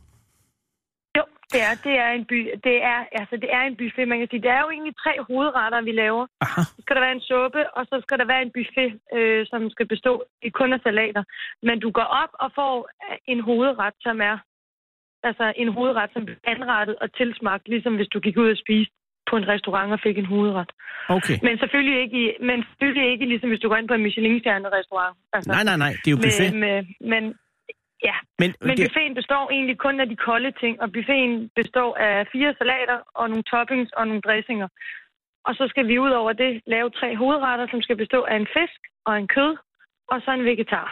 Det er, det er en by, det er, altså det er en buffet, man kan sige. Det er jo egentlig tre hovedretter, vi laver. Aha. Så skal der være en suppe, og så skal der være en buffet, øh, som skal bestå i kun af salater. Men du går op og får en hovedret, som er altså en hovedret, som er anrettet og tilsmagt, ligesom hvis du gik ud og spiste på en restaurant og fik en hovedret. Okay. Men selvfølgelig ikke, i, men selvfølgelig ikke ligesom hvis du går ind på en Michelin-stjernet restaurant. Altså, Nej, nej, nej. Det er jo buffet. Med, med, men, ja, Men, men det, buffeten består egentlig kun af de kolde ting, og buffeten består af fire salater og nogle toppings og nogle dressinger. Og så skal vi ud over det lave tre hovedretter, som skal bestå af en fisk og en kød, og så en vegetar.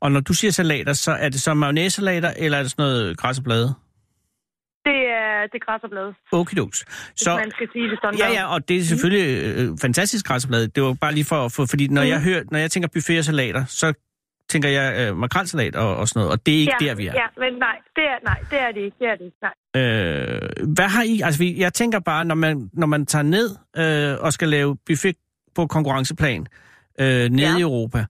og når du siger salater, så er det så mayonnaise-salater, eller er det sådan noget græs og blade? Det er det græsserblad, Okidoks. hvis Så, man skal sige det sådan. ja, ja, og det er selvfølgelig øh, fantastisk græsblad. Det var bare lige for at få, fordi når, Mm. jeg hører, når jeg tænker buffet og salater, så tænker jeg øh, makrelsalat og, og sådan noget, og det er ikke ja, der, vi er. Ja, men nej, det er, nej, det er det ikke. Det er det ikke. Nej. Øh, hvad har I, altså vi- jeg tænker bare, når man, når man tager ned øh, og skal lave buffet på konkurrenceplan øh, nede Ja. i Europa,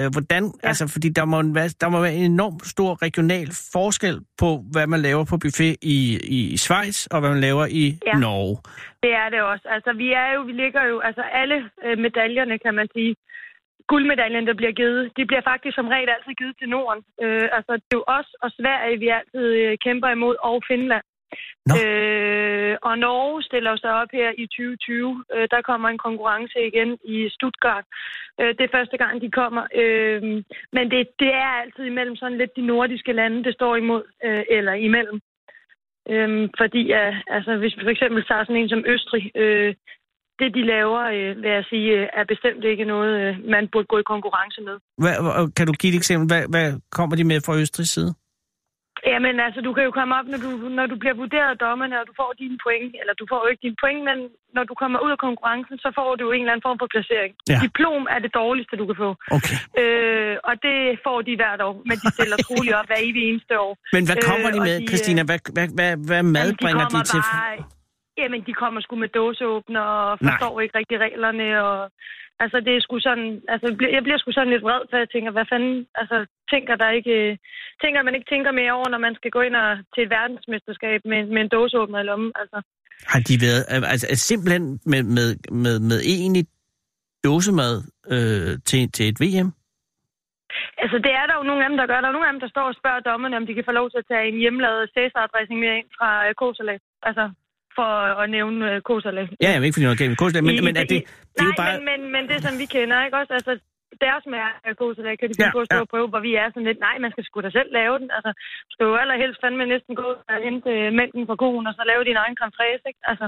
øh, hvordan, ja. Altså fordi der må, være, der må være en enormt stor regional forskel på, hvad man laver på buffet i, i Schweiz og hvad man laver i. Ja. Norge. Det er det også. Altså, vi er jo, vi ligger jo, altså alle øh, medaljerne, kan man sige, guldmedaljen, der bliver givet, de bliver faktisk som regel altid givet til Norden. Øh, altså, det er jo os og Sverige, vi altid øh, kæmper imod, og Finland. Nå. Øh, og Norge stiller sig op her i 2020. Øh, der kommer en konkurrence igen i Stuttgart. Øh, det er første gang, de kommer. Øh, men det, det er altid imellem sådan lidt de nordiske lande, det står imod, øh, eller imellem. Øhm, fordi øh, altså, hvis vi for eksempel tager sådan en som Østrig, øh, det de laver, øh, vil jeg sige, øh, er bestemt ikke noget, øh, man burde gå i konkurrence med. Hvad, kan du give et eksempel? Hvad, hvad kommer de med fra Østrigs side? Jamen altså, du kan jo komme op, når du, når du bliver vurderet af dommerne, og du får dine point, eller du får jo ikke dine point, men når du kommer ud af konkurrencen, så får du jo en eller anden form for placering. Ja. Diplom er det dårligste, du kan få. Okay. Øh, og det får de hvert år, men de stiller troligt op hver evig eneste år. Men hvad kommer Øh, de og med, de, øh, Christina? Hvad, hvad, hvad, hvad mad Jamen, bringer de kommer til? Bare, Jamen, de kommer sgu med dåseåbner og forstår Nej. ikke rigtig reglerne. Og, altså, det er sgu sådan... Altså, jeg bliver- sgu sådan lidt vred, for jeg tænker, hvad fanden... Altså, tænker der ikke... Tænker man ikke tænker mere over, når man skal gå ind og, til et verdensmesterskab med, med en dåseåbner i lommen, altså. Har de været, altså simpelthen med, med, med, med egentlig dåsemad øh, til, til et VM? Altså, det er der jo nogle af dem, der gør. Der er nogle af dem, der står og spørger dommerne, om de kan få lov til at tage en hjemmelavet Cæsar-dressing med ind fra øh, Kosalat. Altså, for at nævne øh, Kosalat. Ja, jeg vil ikke fordi noget galt med kost, men, I- men er det, det er Nej, jo bare... men, men, men det, som vi kender, ikke også? Altså, deres mærke af Kosalat kan de Ja, på at stå ja. og prøve, hvor vi er sådan lidt, nej, man skal sgu da selv lave den. Altså, du skal jo allerhelst fandme næsten gå og hente øh, mælken fra koen, og så lave din egen creme fraise, ikke? Altså,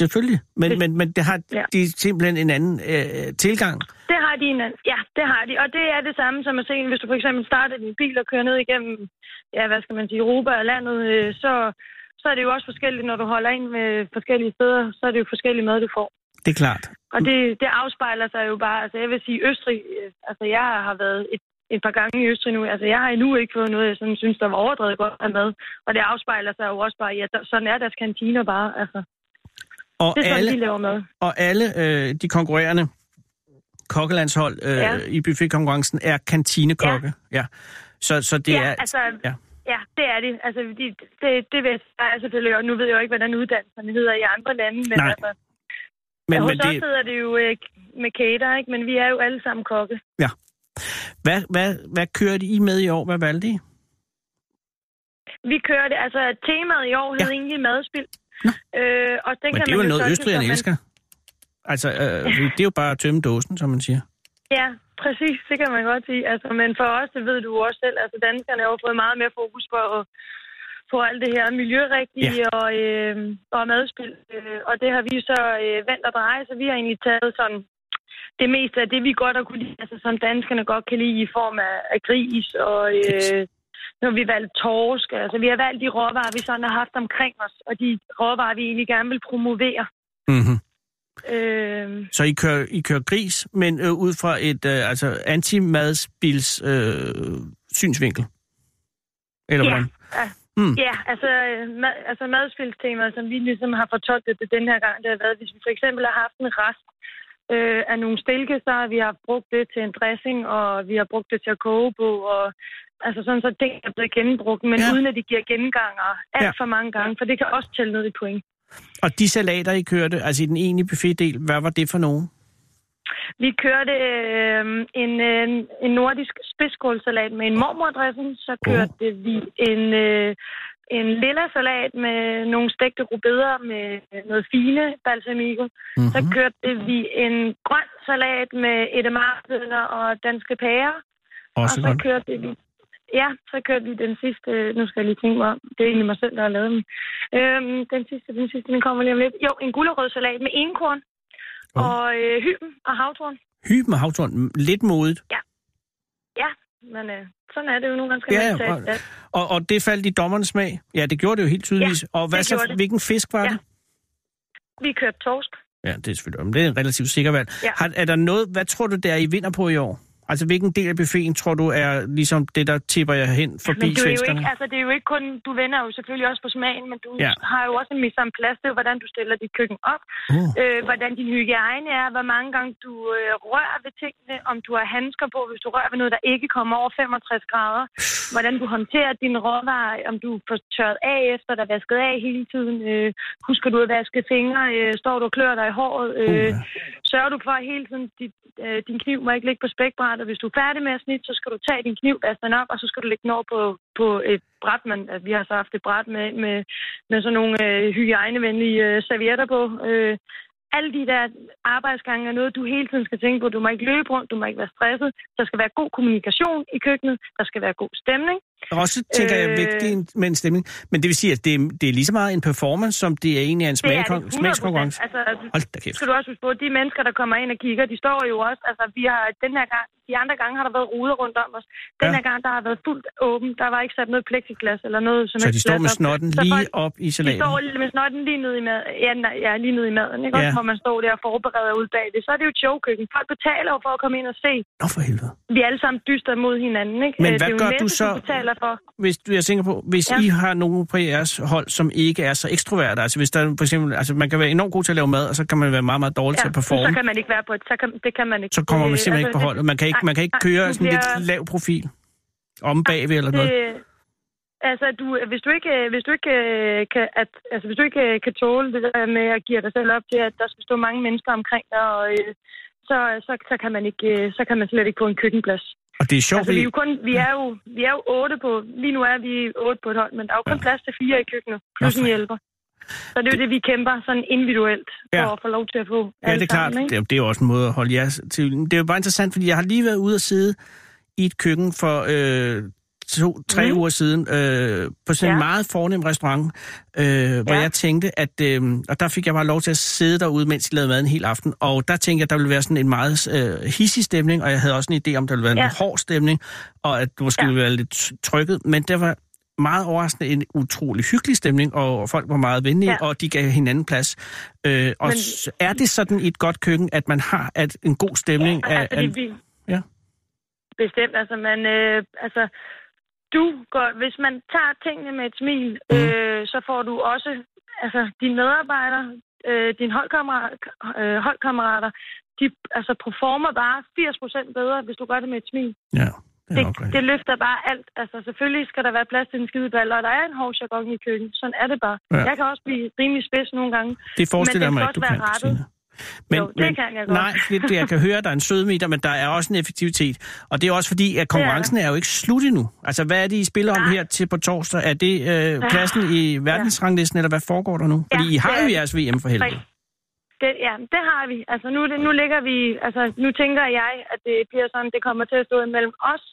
Selvfølgelig, men, Det- men, men det har Ja. de simpelthen en anden øh, tilgang. Det har de en anden. Ja, det har de. Og det er det samme som at se, hvis du for eksempel starter din bil og kører ned igennem, ja, hvad skal man sige, Europa og landet, øh, så, så er det jo også forskelligt, når du holder ind med forskellige steder, så er det jo forskellige mad, du får. Det er klart. Og det, det afspejler sig jo bare, altså jeg vil sige, Østrig, øh, altså jeg har været et, et par gange i Østrig nu, altså jeg har endnu ikke fået noget, jeg sådan synes, der var overdrevet godt af mad. Og det afspejler sig jo også bare der, sådan er deres kantiner bare, altså. Og Det er sådan, alle, de laver mad. og alle øh, de konkurrerende kokkelandshold øh, Ja. i buffetkonkurrencen er kantinekokke. Ja. ja. Så, så det ja, er... altså, ja. Ja, det er det. Altså, de, det, det ved jeg selvfølgelig, og nu ved jeg jo ikke, hvordan uddannelserne hedder i andre lande, men Nej. altså, Men, hos men os det, hedder det jo øh, med cater, ikke? men vi er jo alle sammen kokke. hvad, hvad, hvad kørte I med i år? Hvad valgte I? Vi kører det, altså temaet i år hed Ja. egentlig madspild. Nå. Øh, og den Men kan det er jo noget, tolke, østrigerne som man- elsker. Altså, øh, det er jo bare at tømme dåsen, som man siger. Ja, præcis, det kan man godt sige. Altså, men for os, det ved du også selv, altså danskerne har jo fået meget mere fokus på, på alt det her miljørigtige ja. og, øh, og madspil. Øh, og det har vi så øh, vendt og drejet, så vi har egentlig taget sådan det meste af det, vi godt har kunne lide, altså som danskerne godt kan lide i form af, af gris og øh, når vi valgt torsk. Altså vi har valgt de råvarer, vi sådan har haft omkring os, og de råvarer, vi egentlig gerne vil promovere. Mm-hmm. Øh, Så I kører, I kører gris, men øh, ud fra et øh, altså anti-madspils øh, synsvinkel? Eller Ja. hvordan? Ja. Mm. Ja, altså, øh, mad, altså madspilstemaet, som vi ligesom har fortolket det den her gang, det har været, hvis vi for eksempel har haft en rest øh, af nogle stilke, så har vi har brugt det til en dressing, og vi har brugt det til at koge på, og altså sådan, så ting er blevet genbrugt, men Ja. uden at de giver genganger alt Ja. ja. for mange gange, for det kan også tælle ned i point. Og de salater, I kørte, altså i den egentlige buffetdel, hvad var det for nogen? Vi kørte øh, en, øh, en nordisk spidskålsalat med en mormordressing. Så kørte oh. vi en, øh, en lilla salat med nogle stegte rubeder med noget fine balsamico. Mm-hmm. Så kørte vi en grøn salat med edamarbønner og danske pærer. Også og så godt. kørte vi... Ja, så kørte vi den sidste... Nu skal jeg lige tænke mig om. Det er egentlig mig selv, der har lavet den. Øhm, den sidste, den sidste, den kommer lige om lidt. Jo, en gulerødsalat med enkorn. Oh. Og øh, hyben og havtorn. Hyben og havtorn, lidt modigt. Ja, men øh, sådan er det jo nogle gange, skal Ja, man ja, tage sted. Og, og det faldt i dommernes smag? Ja, det gjorde det jo helt tydeligvis. Ja, og hvad så, det. hvilken fisk var Ja. det? Vi kørte torsk. Ja, det er selvfølgelig, men det er en relativt sikker valg. Ja. Har, er der noget, hvad tror du, der I vinder på i år? Altså, hvilken del af buffeten tror du er ligesom det, der tipper jer hen forbi Men du er jo ikke, altså, det er jo ikke kun, du vender jo selvfølgelig også på smagen, men du Ja. har jo også en mise en plads til, hvordan du stiller dit køkken op, Uh. øh, hvordan din hygiejne er, hvor mange gange du øh, rører ved tingene, om du har handsker på, hvis du rører ved noget, der ikke kommer over 65 grader, hvordan du håndterer dine råvarer, om du får tørret af efter, der er vasket af hele tiden, øh, husker du at vaske fingre, øh, står du og klør dig i håret, øh, Uh. sørger du for at hele tiden, dit, øh, din kniv må ikke ligge på spækbrættet. Hvis du er færdig med at snitte, så skal du tage din kniv, vaske den op, og så skal du lægge den over på, på et bræt. Man, altså, vi har så haft et bræt med, med, med sådan nogle øh, hygiejnevenlige øh, servietter på. Øh, alle de der arbejdsgange er noget, du hele tiden skal tænke på. Du må ikke løbe rundt, du må ikke være stresset. Der skal være god kommunikation i køkkenet. Der skal være god stemning. Også tænker jeg Øh. vigtigt med en stemning. Men det vil sige, at det er, det er lige så meget en performance, som det er egentlig en Det det smagkon- 100%. smagskonkurrence. Altså, Hold da kæft. skal du også huske på, at de mennesker, der kommer ind og kigger, de står jo også, altså vi har den her gang, De andre gange har der været ruder rundt om os. Den Ja. her gang, der har været fuldt åben. Der var ikke sat noget plexiglas eller noget som Så de står med op. snotten Så lige folk- op i De salaten? står med snotten lige nede i maden. Ja, nej, ja, lige nede i maden. Ikke? Ja. Også, hvor man står der og forbereder ud bag det. Så er det jo showkøkken. Folk betaler for at komme ind og se. Nå for helvede. Vi er alle sammen dyster mod hinanden. Ikke? Men Øh, hvad gør du så? Betaler for. Hvis du, jeg tænker på, hvis ja. Ja. I har nogen på jeres hold, som ikke er så ekstroverte, altså hvis der for eksempel, altså man kan være enormt god til at lave mad, og så kan man være meget, meget dårlig til at performe, så kan man ikke være på et, så kan, det kan man ikke. så kommer man Øh, simpelthen ikke på det- holdet. Man kan ikke, nej, man kan ikke nej, køre du sådan lidt bliver- lav profil om bagved eller noget. Det, altså, du, hvis du ikke, hvis du ikke øh, kan, at, altså, hvis du ikke øh, kan tåle det der med at give dig selv op til, at der skal stå mange mennesker omkring dig, og, øh, så, så, så, kan man ikke, øh, så kan man slet ikke få en køkkenplads. Og det er sjovt, Altså, vi er jo kun, vi er jo, vi er jo otte på, lige nu er vi otte på et hold, men der er jo kun plads til fire i køkkenet, plus en hjælper. Så det er jo det, vi kæmper sådan individuelt for Ja. at få lov til at få Ja, det er klart. sammen? Det er, det er jo også en måde at holde jer til. Det er jo bare interessant, fordi jeg har lige været ude og sidde i et køkken for øh, to, tre Mm. uger siden øh, på sådan ja. en Ja. meget fornem restaurant, øh, hvor Ja. jeg tænkte, at... Øh, og der fik jeg bare lov til at sidde derude, mens de lavede mad en hel aften. Og der tænkte jeg, at der ville være sådan en meget øh, hissig stemning, og jeg havde også en idé om, at der ville være en Ja. hård stemning, og at det måske Ja. ville være lidt trykket. Men det var meget overraskende en utrolig hyggelig stemning, og folk var meget venlige, ja. Ja. og de gav hinanden plads. Øh, og Men- er det sådan i et godt køkken, at man har at en god stemning? af, Altså, af, vi, Ja. Bestemt. Altså, man, øh, altså, du går, hvis man tager tingene med et smil, mm. øh, så får du også altså, dine medarbejdere, øh, dine holdkammerater, øh, holdkammerater, de altså, performer bare 80% bedre, hvis du gør det med et smil. ja, det er Det, det løfter bare alt. Altså, selvfølgelig skal der være plads til en skideball, og der er en hård jargon i køkken. Sådan er det bare. Ja. Jeg kan også blive rimelig spids nogle gange. Det forestiller jeg men mig det ikke, du kan, være Christina. Men, Jo, det kan jeg godt. Nej, fordi jeg kan høre, at der er en sødmeter, men der er også en effektivitet. Og det er også fordi, at konkurrencen er jo ikke slut endnu. Altså, hvad er det, I spiller om Nej. her til på torsdag? Er det øh, pladsen i verdensranglisten, eller hvad foregår der nu? Fordi I har jo er- jeres VM for helvede. Det, ja, det har vi. Altså nu, det, nu ligger vi, altså nu tænker jeg, at det bliver sådan, det kommer til at stå imellem os,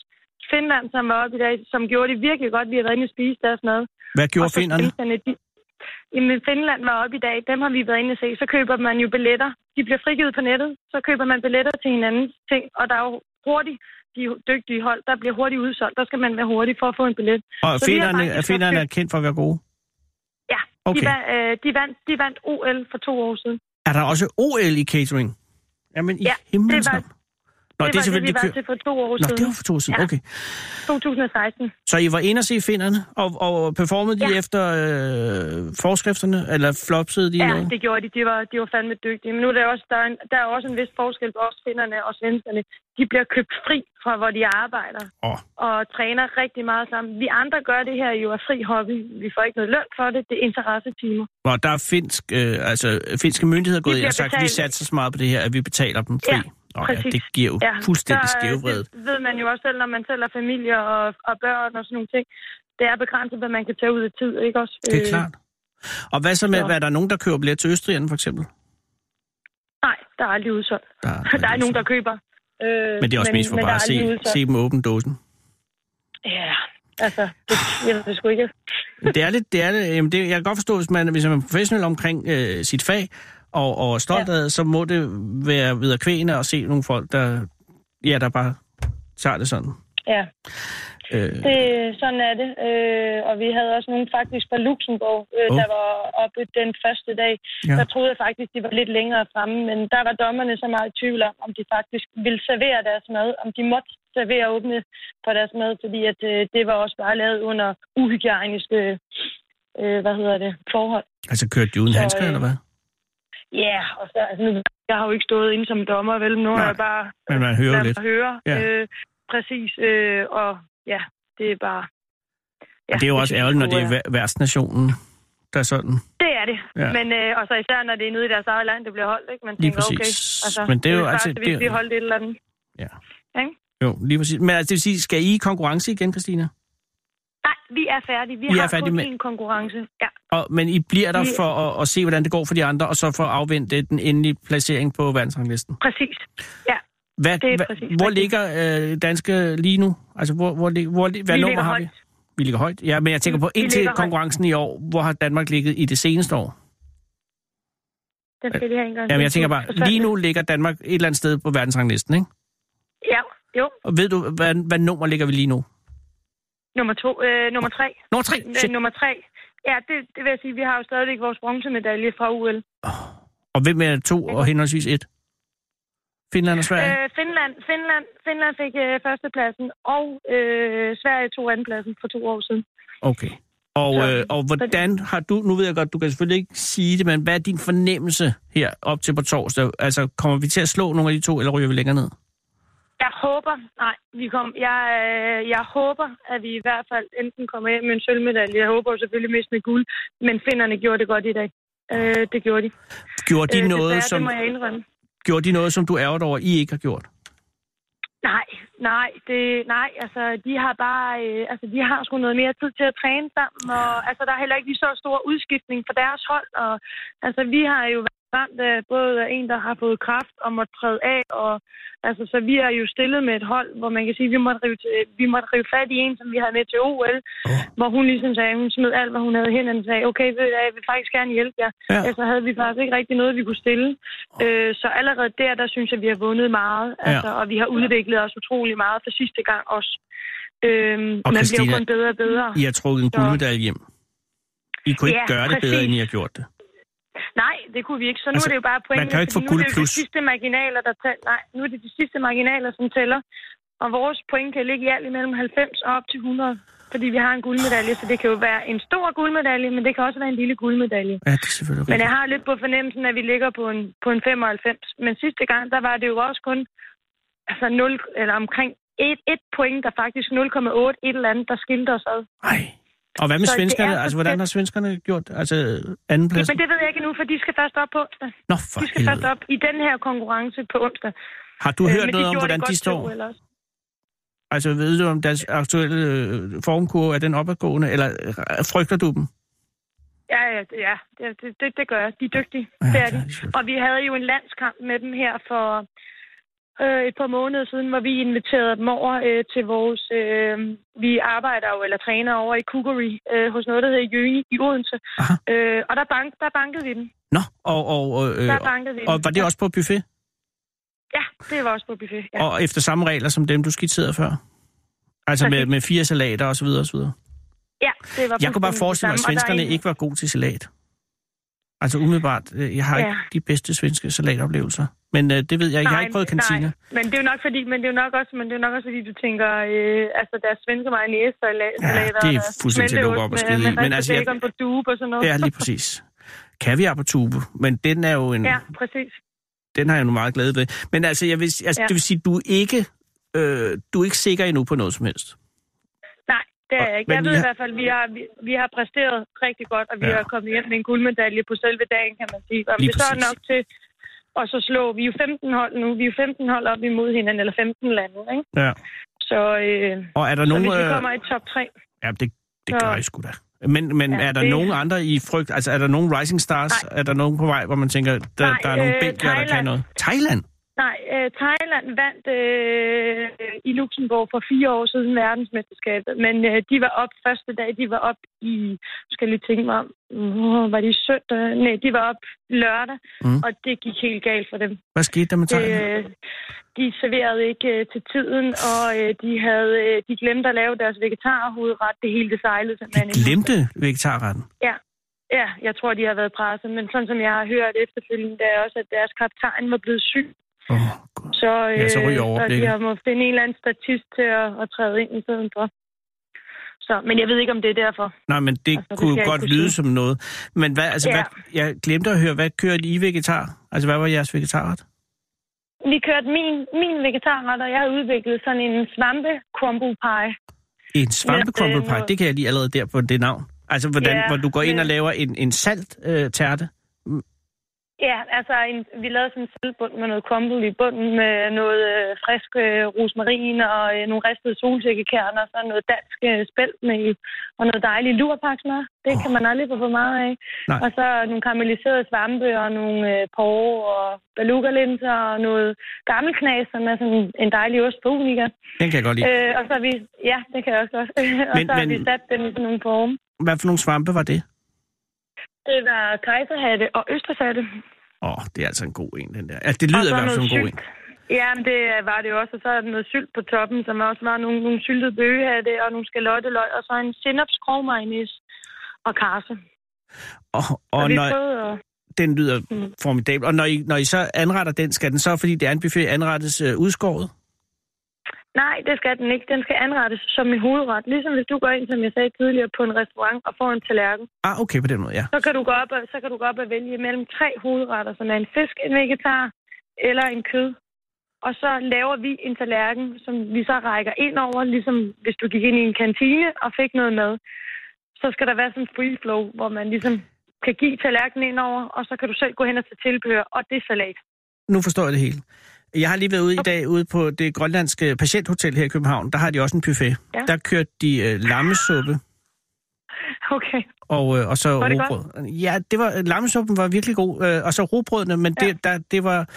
Finland, som var oppe i dag, som gjorde det virkelig godt. Vi har været inde og spise deres mad. Hvad gjorde svenskerne, De, jamen, Finland var oppe i dag. Dem har vi været inde og se. Så køber man jo billetter. De bliver frigivet på nettet. Så køber man billetter til hinandens ting. Og der er jo hurtigt, de dygtige hold, der bliver hurtigt udsolgt. Der skal man være hurtig for at få en billet. Og finderne, faktisk er er kendt for at være gode? Ja, Okay. de, vandt, øh, de, vandt, de vandt OL for to år siden. Er der også OL i catering? Jamen, i Ja, himlens det var- navn. Nå, det, det er var det, vi var til for to år Nå, siden. det var for to år siden. Ja. Okay. 2016. Så I var inde og se finderne, og, og performede de Ja. efter øh, forskrifterne, eller flopsede de Ja, noget? det gjorde de. De var, de var fandme dygtige. Men nu er der også, der er, en, der er også en vis forskel på os finderne og svenskerne. De bliver købt fri fra, hvor de arbejder Åh. og træner rigtig meget sammen. Vi andre gør det her jo af fri hobby. Vi får ikke noget løn for det. Det er interessetimer. Hvor der er finsk, øh, altså, finske myndigheder gået ind og sagt, at vi betalt. satser så meget på det her, at vi betaler dem fri. Ja, Nå, ja, præcis. det giver jo ja, fuldstændig øh, skævvredet. Det ved man jo også selv, når man selv har familie og, og børn og sådan nogle ting. Det er begrænset, hvad man kan tage ud af tid, ikke også? Det er Øh, klart. Og hvad så med, så- hvad er der nogen, der køber billet til Østrigerne, for eksempel? Nej, der er aldrig udsolgt. Der, Der er nogen, der køber. Øh, Men det er også mest for men bare at er se, udsolgt. se dem åbne dåsen. Ja, altså, det, jeg ved det sgu ikke. Men Det er lidt, det er det, jamen det, jeg kan godt forstå, hvis man, hvis man er professionel omkring øh, sit fag, og, og stolt Ja. af så må det være videre kvæne at se nogle folk, der, ja, der bare tager det sådan. Ja, Øh, det, sådan er det. Øh, og vi havde også nogen faktisk fra Luxembourg, øh, Åh. der var oppe den første dag. Ja. Der troede jeg faktisk, de var lidt længere fremme, men der var dommerne så meget i tvivl om, om de faktisk ville servere deres mad, om de måtte servere åbne for deres mad, fordi at, øh, det var også bare lavet under uhygiejniske øh, hvad hedder det, forhold. altså kørte de uden Så, handsker, øh, eller hvad? Ja, og så, altså, jeg har jo ikke stået inde som dommer, vel? Nu har jeg bare Men man hører lidt. mig høre. Ja. Øh, præcis, øh, og ja, det er bare... Ja, Og det er jo også ærgerligt, når det er værtsnationen, der er sådan. Det er det. Ja. Men øh, og så især, når det er nede i deres eget land, det bliver holdt, ikke? Man Lige tænker, præcis. okay, altså, Men det er jo klart, altså- at det vi er- holdt et eller andet. Ja. Ikke? Jo, lige præcis. Men altså, det vil sige, skal I i konkurrence igen, Christina? Nej, vi er færdige. Vi I er har færdige kun med- én konkurrence. Ja, Og, men I bliver der Vi- for at, at se, hvordan det går for de andre, og så for at afvente den endelige placering på verdensranglisten. præcis. Ja, Hvad, Det er hvad, præcis hvor ligger øh, danske lige nu? Altså, hvor, hvor, hvor, hvad Vi nummer har højt. vi? Vi ligger højt. Ja, men jeg tænker på Vi indtil ligger højt. konkurrencen i år, hvor har Danmark ligget i det seneste år? den skal vi have en gang. Jamen, jeg tænker bare, lige nu ligger Danmark et eller andet sted på verdensranglisten, ikke? Ja, Jo, Og ved du, hvad, hvad nummer ligger vi lige nu? Nummer to. Øh, nummer tre. Nummer tre. Øh, nummer tre. Ja, det, det vil jeg sige, vi har jo stadigvæk vores bronzemedalje fra UL. Og hvem er to og henholdsvis et? Finland og Sverige? Øh, Finland, Finland, Finland fik øh, førstepladsen, og øh, Sverige tog andenpladsen for to år siden. Okay. Og, Så- øh, og hvordan har du, nu ved jeg godt, du kan selvfølgelig ikke sige det, men hvad er din fornemmelse her op til på torsdag? Altså, kommer vi til at slå nogle af de to, eller ryger vi længere ned? Håber, nej, vi kom, jeg, øh, jeg håber, at vi i hvert fald enten kommer hjem med en sølvmedalje. Jeg håber jo selvfølgelig mest med guld, men finderne gjorde det godt i dag. Øh, det gjorde de. Gjorde de, Øh, noget, desværre, som, Det må jeg indrømme. gjorde de noget, som du ærger dig over, I ikke har gjort? Nej, nej, det, nej, altså de har bare, øh, altså de har sgu noget mere tid til at træne sammen, og altså der er heller ikke lige så stor udskiftning for deres hold, og altså vi har jo været ramt af både af en, der har fået kraft og måtte træde af, og altså så vi er jo stillet med et hold, hvor man kan sige, at vi måtte rive, vi måtte rive fat i en, som vi havde med til OL, Åh. hvor hun ligesom sagde, hun smed alt, hvad hun havde hen, og sagde, okay, ved hvad, jeg vil faktisk gerne hjælpe jer. Ja. Ja. Altså havde vi faktisk ikke rigtig noget, vi kunne stille. Øh, så allerede der, der synes jeg, vi har vundet meget. Altså, Og vi har udviklet os utrolig meget for sidste gang også. Øhm, Og man bliver Christina, jo kun bedre og bedre. I har trukket en guldmedalje hjem. I kunne ikke Ja, gøre det bedre, præcis. end I har gjort det. Nej, det kunne vi ikke. Så nu Altså, er det jo bare pointen. man kan jo ikke få er guld det plus. de sidste marginaler, der tæller. Nej, nu er det de sidste marginaler, som tæller. Og vores point kan ligge i alt imellem 90 og op til 100. Fordi vi har en guldmedalje, så det kan jo være en stor guldmedalje, men det kan også være en lille guldmedalje. Ja, det er selvfølgelig Men jeg har lidt på fornemmelsen, at vi ligger på en, på en 95. Men sidste gang, der var det jo også kun altså 0, eller omkring et, et point, der faktisk 0,8, et eller andet, der skilte os ad. Ej. Og hvad med Så svenskerne? er så Altså, hvordan har svenskerne gjort? Altså, anden plads? Men det ved jeg ikke nu, for de skal først op på onsdag. Nå, for De skal først op i den her konkurrence på onsdag. Har du Øh, hørt men noget om, hvordan de står? Altså, ved du om deres aktuelle øh, formkurve, er den opadgående, eller øh, frygter du dem? Ja, ja, det- ja det, det, det, gør jeg. De er dygtige. Ja, det er de. Og vi havde jo en landskamp med dem her for øh, et par måneder siden, hvor vi inviterede dem over øh, til vores... Øh, vi arbejder jo, eller træner over i Kukuri, øh, hos noget, der hedder Jøni i Odense. Aha. Øh, og der, bank, der bankede vi dem. Nå, og, og, øh, Der bankede vi dem. og var det også på buffet? Ja, det var også på buffet. Ja. Og efter samme regler som dem, du skitserede før? Altså med, Præcis. med fire salater og så videre og så videre. ja, det var Jeg kunne bare forestille mig, at. Og er svenskerne en- ikke var gode til salat. Altså umiddelbart, øh, jeg har Ja. ikke de bedste svenske salatoplevelser. Men øh, det ved jeg ikke. Jeg har ikke prøvet kantina. Nej, men det er jo nok fordi, men det er jo nok også, men det er nok også fordi du tænker, øh, altså deres svenske mayonnaise og la- Ja, salater, det er fuldstændig til at lukke op og skide i. Men med altså, jeg- på dube og sådan noget. Ja, lige præcis. Kaviar på tube, men den er jo en, ja, præcis. den har jeg nu meget glæde ved. Men altså, jeg vil, altså Ja. det vil sige, du er ikke, øh, du er ikke sikker endnu på noget som helst. Nej, det er jeg ikke. Men Jeg ved i hvert fald, vi har, vi, vi har præsteret rigtig godt, og vi Ja. har kommet hjem med en guldmedalje på selve dagen, kan man sige. Om Lige det så er nok til at så slå, vi er jo 15 hold nu, vi er jo 15 hold op imod hinanden, eller 15 lande, ikke? Ja. Så, øh, Og er der nogen... hvis vi øh, kommer i top 3, Ja, det, det Så- gør I sgu da. Men, men Ja, er der det- nogen andre i frygt? Altså, er der nogen rising stars? Nej. Er der nogen på vej, hvor man tænker, der, Nej, der er nogle øh, belgier, der kan noget? Thailand? Nej, øh, Thailand vandt øh, i Luxembourg for fire år siden verdensmesterskabet, men øh, de var op første dag, de var op i, skal jeg lige tænke mig om, var de søndag? Nej, de var op lørdag, Mm. og det gik helt galt for dem. Hvad skete der med Thailand? Øh, de serverede ikke øh, til tiden, og øh, de havde øh, de glemte at lave deres vegetarhovedret. Det hele det sejlede De glemte vegetarretten. Ja, ja, jeg tror, de har været presset, men sådan som jeg har hørt efterfølgende, det er også, at deres kaptajn var blevet syg. Oh. Så, Ja, så ryger øh, og overblikket. de har må finde en eller anden statist til at, at træde ind i stedet for. Så, men jeg ved ikke, om det er derfor. Nej, men det Altså, det kunne jeg godt kunne lyde sige. som noget. Men hvad, altså, Ja. hvad, jeg glemte at høre, hvad kørte I vegetar? Altså, hvad var jeres vegetarret? Vi kørte min, min vegetarret, og jeg har udviklet sådan en svampe crumble pie. En svampe crumble øh, pie, det kan jeg lige allerede der på det navn. Altså, hvordan, Ja, hvor du går ind og men- laver en, en salt øh, tærte. Ja, altså en, vi lavede sådan en selvbund med noget crumble i bunden med noget øh, frisk øh, rosmarin og øh, nogle ristede solsikkekerner og så noget dansk øh, spæltmel og noget dejligt lurpaksmør. Det kan man aldrig få for meget af. Nej. Og så nogle karamelliserede svampe og nogle øh, porre og belugalinser og noget gammelknas, som er sådan en dejlig ost på unika. Den kan jeg godt lide. Øh, og så har vi, ja, det kan jeg også godt. og Men- så har men- vi sat den i sådan nogle forme. Hvad for nogle svampe var det? Det var kejserhatte og østershatte. Åh, oh, det er altså en god en, den der. Altså, det lyder i hvert fald som en god en. Ja, men det var det jo også. Og så er der noget sylt på toppen, som også var nogle, nogle syltede bøgehatte og nogle skalotteløg, og så en sinapskrogmajnis og karse. Og, Og, og når, at... den lyder Mm. formidabel. Og når I, når I så anretter den, skal den så, fordi det er en buffet, anrettes øh, udskåret? Nej, det skal den ikke. Den skal anrettes som en hovedret. Ligesom hvis du går ind, som jeg sagde tidligere, på en restaurant og får en tallerken. Ah, okay, på den måde, ja. Så kan du gå op og, så kan du gå op og vælge mellem tre hovedretter, som er en fisk, en vegetar eller en kød. Og så laver vi en tallerken, som vi så rækker ind over, ligesom hvis du gik ind i en kantine og fik noget mad. Så skal der være sådan en free flow, hvor man ligesom kan give tallerkenen ind over, og så kan du selv gå hen og tage tilbehør, og det er salat. Nu forstår jeg det hele. Jeg har lige været ude i dag ude på det grønlandske patienthotel her i København. Der har de også en buffet. Ja. Der kørte de øh, lammesuppe Okay. og, øh, og så Var det rugbrød. Ja, det var, lammesuppen var virkelig god. Øh, og så rugbrødene, men Ja. det, der, det var...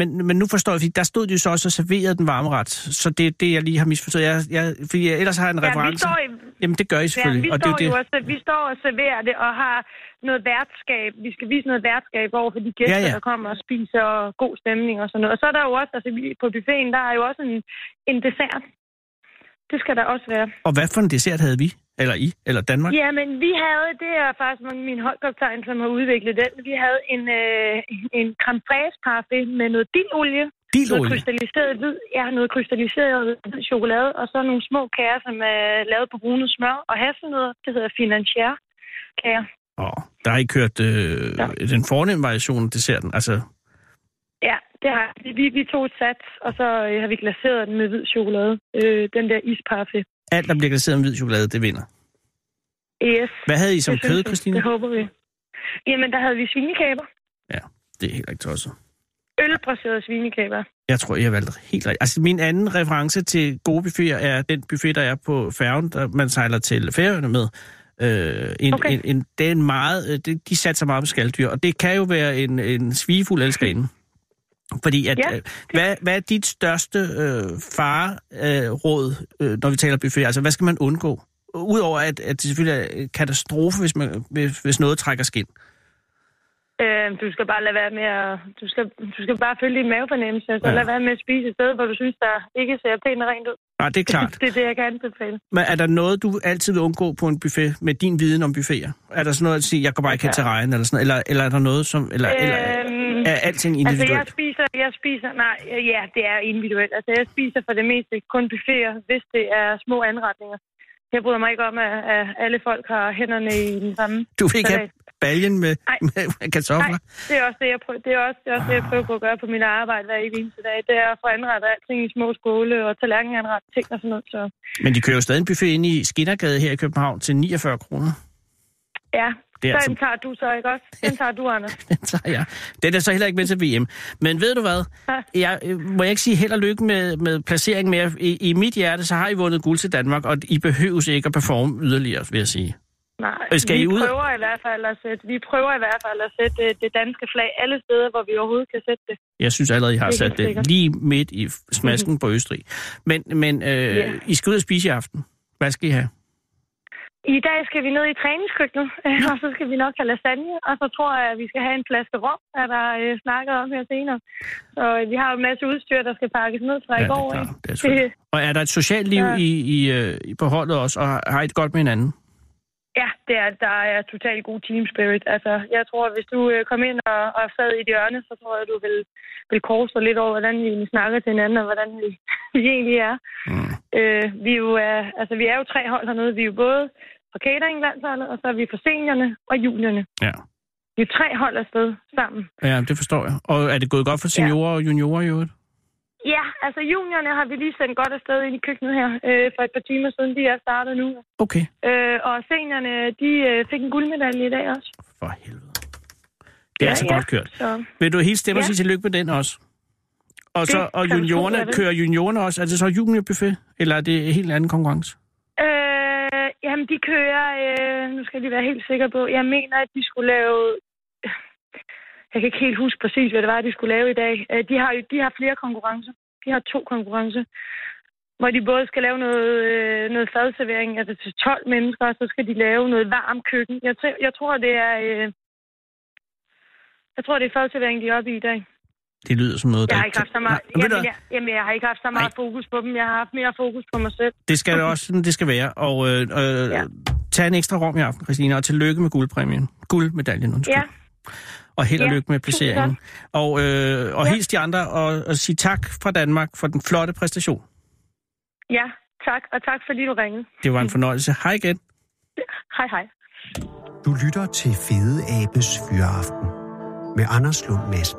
Men, men nu forstår jeg, fordi der stod de jo så også og serverede den varme ret. Så det er det, jeg lige har misforstået. Jeg, jeg, fordi jeg ellers har jeg en Ja, reference. i, Jamen, det gør I ja, selvfølgelig. vi, og det, står det, jo også, vi står og serverer det og har noget værtskab. Vi skal vise noget værtskab over for de gæster, Ja, ja, ja. ja. der kommer og spiser og god stemning og sådan noget. Og så er der jo også, altså på buffeten, der er jo også en, en dessert. Det skal der også være. Og hvad for en dessert havde vi? Eller I? Eller Danmark? Ja, men vi havde, det er faktisk min holdkoptegn, som har udviklet den. Vi havde en, øh, en creme fraise med noget dildolie, noget Dilolie. krystalliseret hvid, ja, noget krystalliseret hvid chokolade, og så nogle små kager, som er lavet på brunet smør og hasselnødder. Det hedder financière kager. Åh, der har I kørt øh, Ja. den fornemme variation af desserten. Altså, Ja, det har vi. Vi, tog et sats, og så øh, har vi glaseret den med hvid chokolade. Øh, den der isparfait. Alt, der bliver glaseret med hvid chokolade, det vinder. Yes. Hvad havde I som kød. Christine? Det håber vi. Jamen, der havde vi svinekæber. Ja, det er helt ikke tosset. Ølbraserede svinekæber. Jeg tror, jeg har valgt helt rigtigt. Altså, min anden reference til gode buffeter er den buffet, der er på færgen, der man sejler til Færøerne med. Øh, en, Okay. en, en, det er en meget, øh, det, de satser meget på skalddyr, og det kan jo være en, en svigefuld elskerinde. Fordi at, Ja, øh, hvad, hvad er dit største øh, fareråd, øh, råd, øh, når vi taler buffet? Altså, hvad skal man undgå? Udover at, at det selvfølgelig er en katastrofe, hvis, man, hvis, hvis noget trækker skin. Øh, du skal bare lade være med at... Du skal, du skal bare følge din mavefornemmelse, og så Ja. ja. lade være med at spise et sted, hvor du synes, der ikke ser pænt og rent ud. Nej, det er klart. det er det, jeg kan anbefale. Men er der noget, du altid vil undgå på en buffet med din viden om buffeter? Er der sådan noget at sige, jeg går bare ikke hen til regn, eller sådan? Eller, eller er der noget, som... Eller, eller Øhm, er alting Altså, jeg individuelt? spiser, jeg spiser, nej, ja, det er individuelt. Altså, jeg spiser for det meste kun buffeter, hvis det er små anretninger. Jeg bryder mig ikke om, at, at alle folk har hænderne i den samme du vil ikke have salat. baljen med, Nej. med kartofler? Nej, det er også det, jeg prøver, det er også, det er også det, jeg prøver på at gøre på mit arbejde hver eneste dag. Det er at få anrettet alting i små skåle og tallerkenanrettet ting og sådan noget. Så Men de kører jo stadig en buffet ind i Skinnergade her i København til 49 kroner. ja, Det er den altså- tager du så ikke også. Den tager du, Anders. Den tager jeg. Den er så heller ikke med til VM. Men ved du hvad? Ja. Jeg, øh, må jeg ikke sige held og lykke med, med placeringen med, i, i mit hjerte, så har I vundet guld til Danmark, og I behøves ikke at performe yderligere, vil jeg sige. Nej, skal vi I ud? prøver i hvert fald at sætte, vi prøver i hvert fald at sætte øh, det danske flag alle steder, hvor vi overhovedet kan sætte det. Jeg synes allerede, I har Det sat det sikkert. lige midt i smasken på Østrig. Men, men øh, Ja. I skal ud og spise i aften. Hvad skal I have? I dag skal vi ned i træningskøkkenet, øh, og så skal vi nok have lasagne, og så tror jeg, at vi skal have en flaske rom, er der øh, snakket om her senere. Så øh, vi har jo en masse udstyr, der skal pakkes ned fra i Ja, det er går. Det er og er der et socialt liv Ja. i, i, øh, i på holdet også, og har I det godt med hinanden? Ja, det er, der er totalt god team spirit. Altså, jeg tror, at hvis du øh, kom ind og, og sad i et hjørne, så tror jeg, du vil, vil korse lidt over, hvordan vi snakker til hinanden, og hvordan vi, vi egentlig er. Mm. Øh, vi, er jo, er, altså, vi er jo tre hold hernede. Vi er jo både for cateringlandsholdet, og så er vi for seniorerne og juniorerne. Ja. Vi er tre hold afsted sammen. ja, det forstår jeg. Og er det gået godt for seniorer og juniorer i øvrigt? Ja, altså juniorerne har vi lige sendt godt afsted ind i køkkenet her øh, for et par timer siden. De er startet nu. Okay. Øh, og seniorerne, de øh, fik en guldmedalje i dag også. For helvede. Det er Ja, altså ja. godt kørt. Så, Vil du helt stemme og Ja. sige tillykke med den også? Og, så, Det og juniorerne, kører juniorerne også? Er det så juniorbuffet, eller er det en helt anden konkurrence? Jamen, de kører... Øh, nu skal jeg lige være helt sikker på. Jeg mener, at de skulle lave... Jeg kan ikke helt huske præcis, hvad det var, de skulle lave i dag. Øh, de, har jo, de har flere konkurrencer. De har to konkurrencer, hvor de både skal lave noget, øh, noget fadservering altså til 12 mennesker, og så skal de lave noget varm køkken. Jeg, jeg tror, det er... Øh, jeg tror, det er fadservering, de er oppe i i dag. Det lyder som noget, Jeg der har ikke haft så meget, Nej, jamen, jeg, jamen, jeg har ikke haft så meget fokus på dem. Jeg har haft mere fokus på mig selv. Det skal det også, det skal være. Og øh, øh, Ja. tag en ekstra rom i aften, Christina, og tillykke med guldpræmien. Guldmedaljen, undskyld. Ja, Og held og Ja, lykke med placeringen. Og, øh, og Ja. hils de andre, og, og sig tak fra Danmark for den flotte præstation. ja, tak. Og tak, fordi du ringede. Det var en fornøjelse. Hej igen. Hej, hej. Du lytter til Fede Abes Fyraften med Anders Lund Madsen.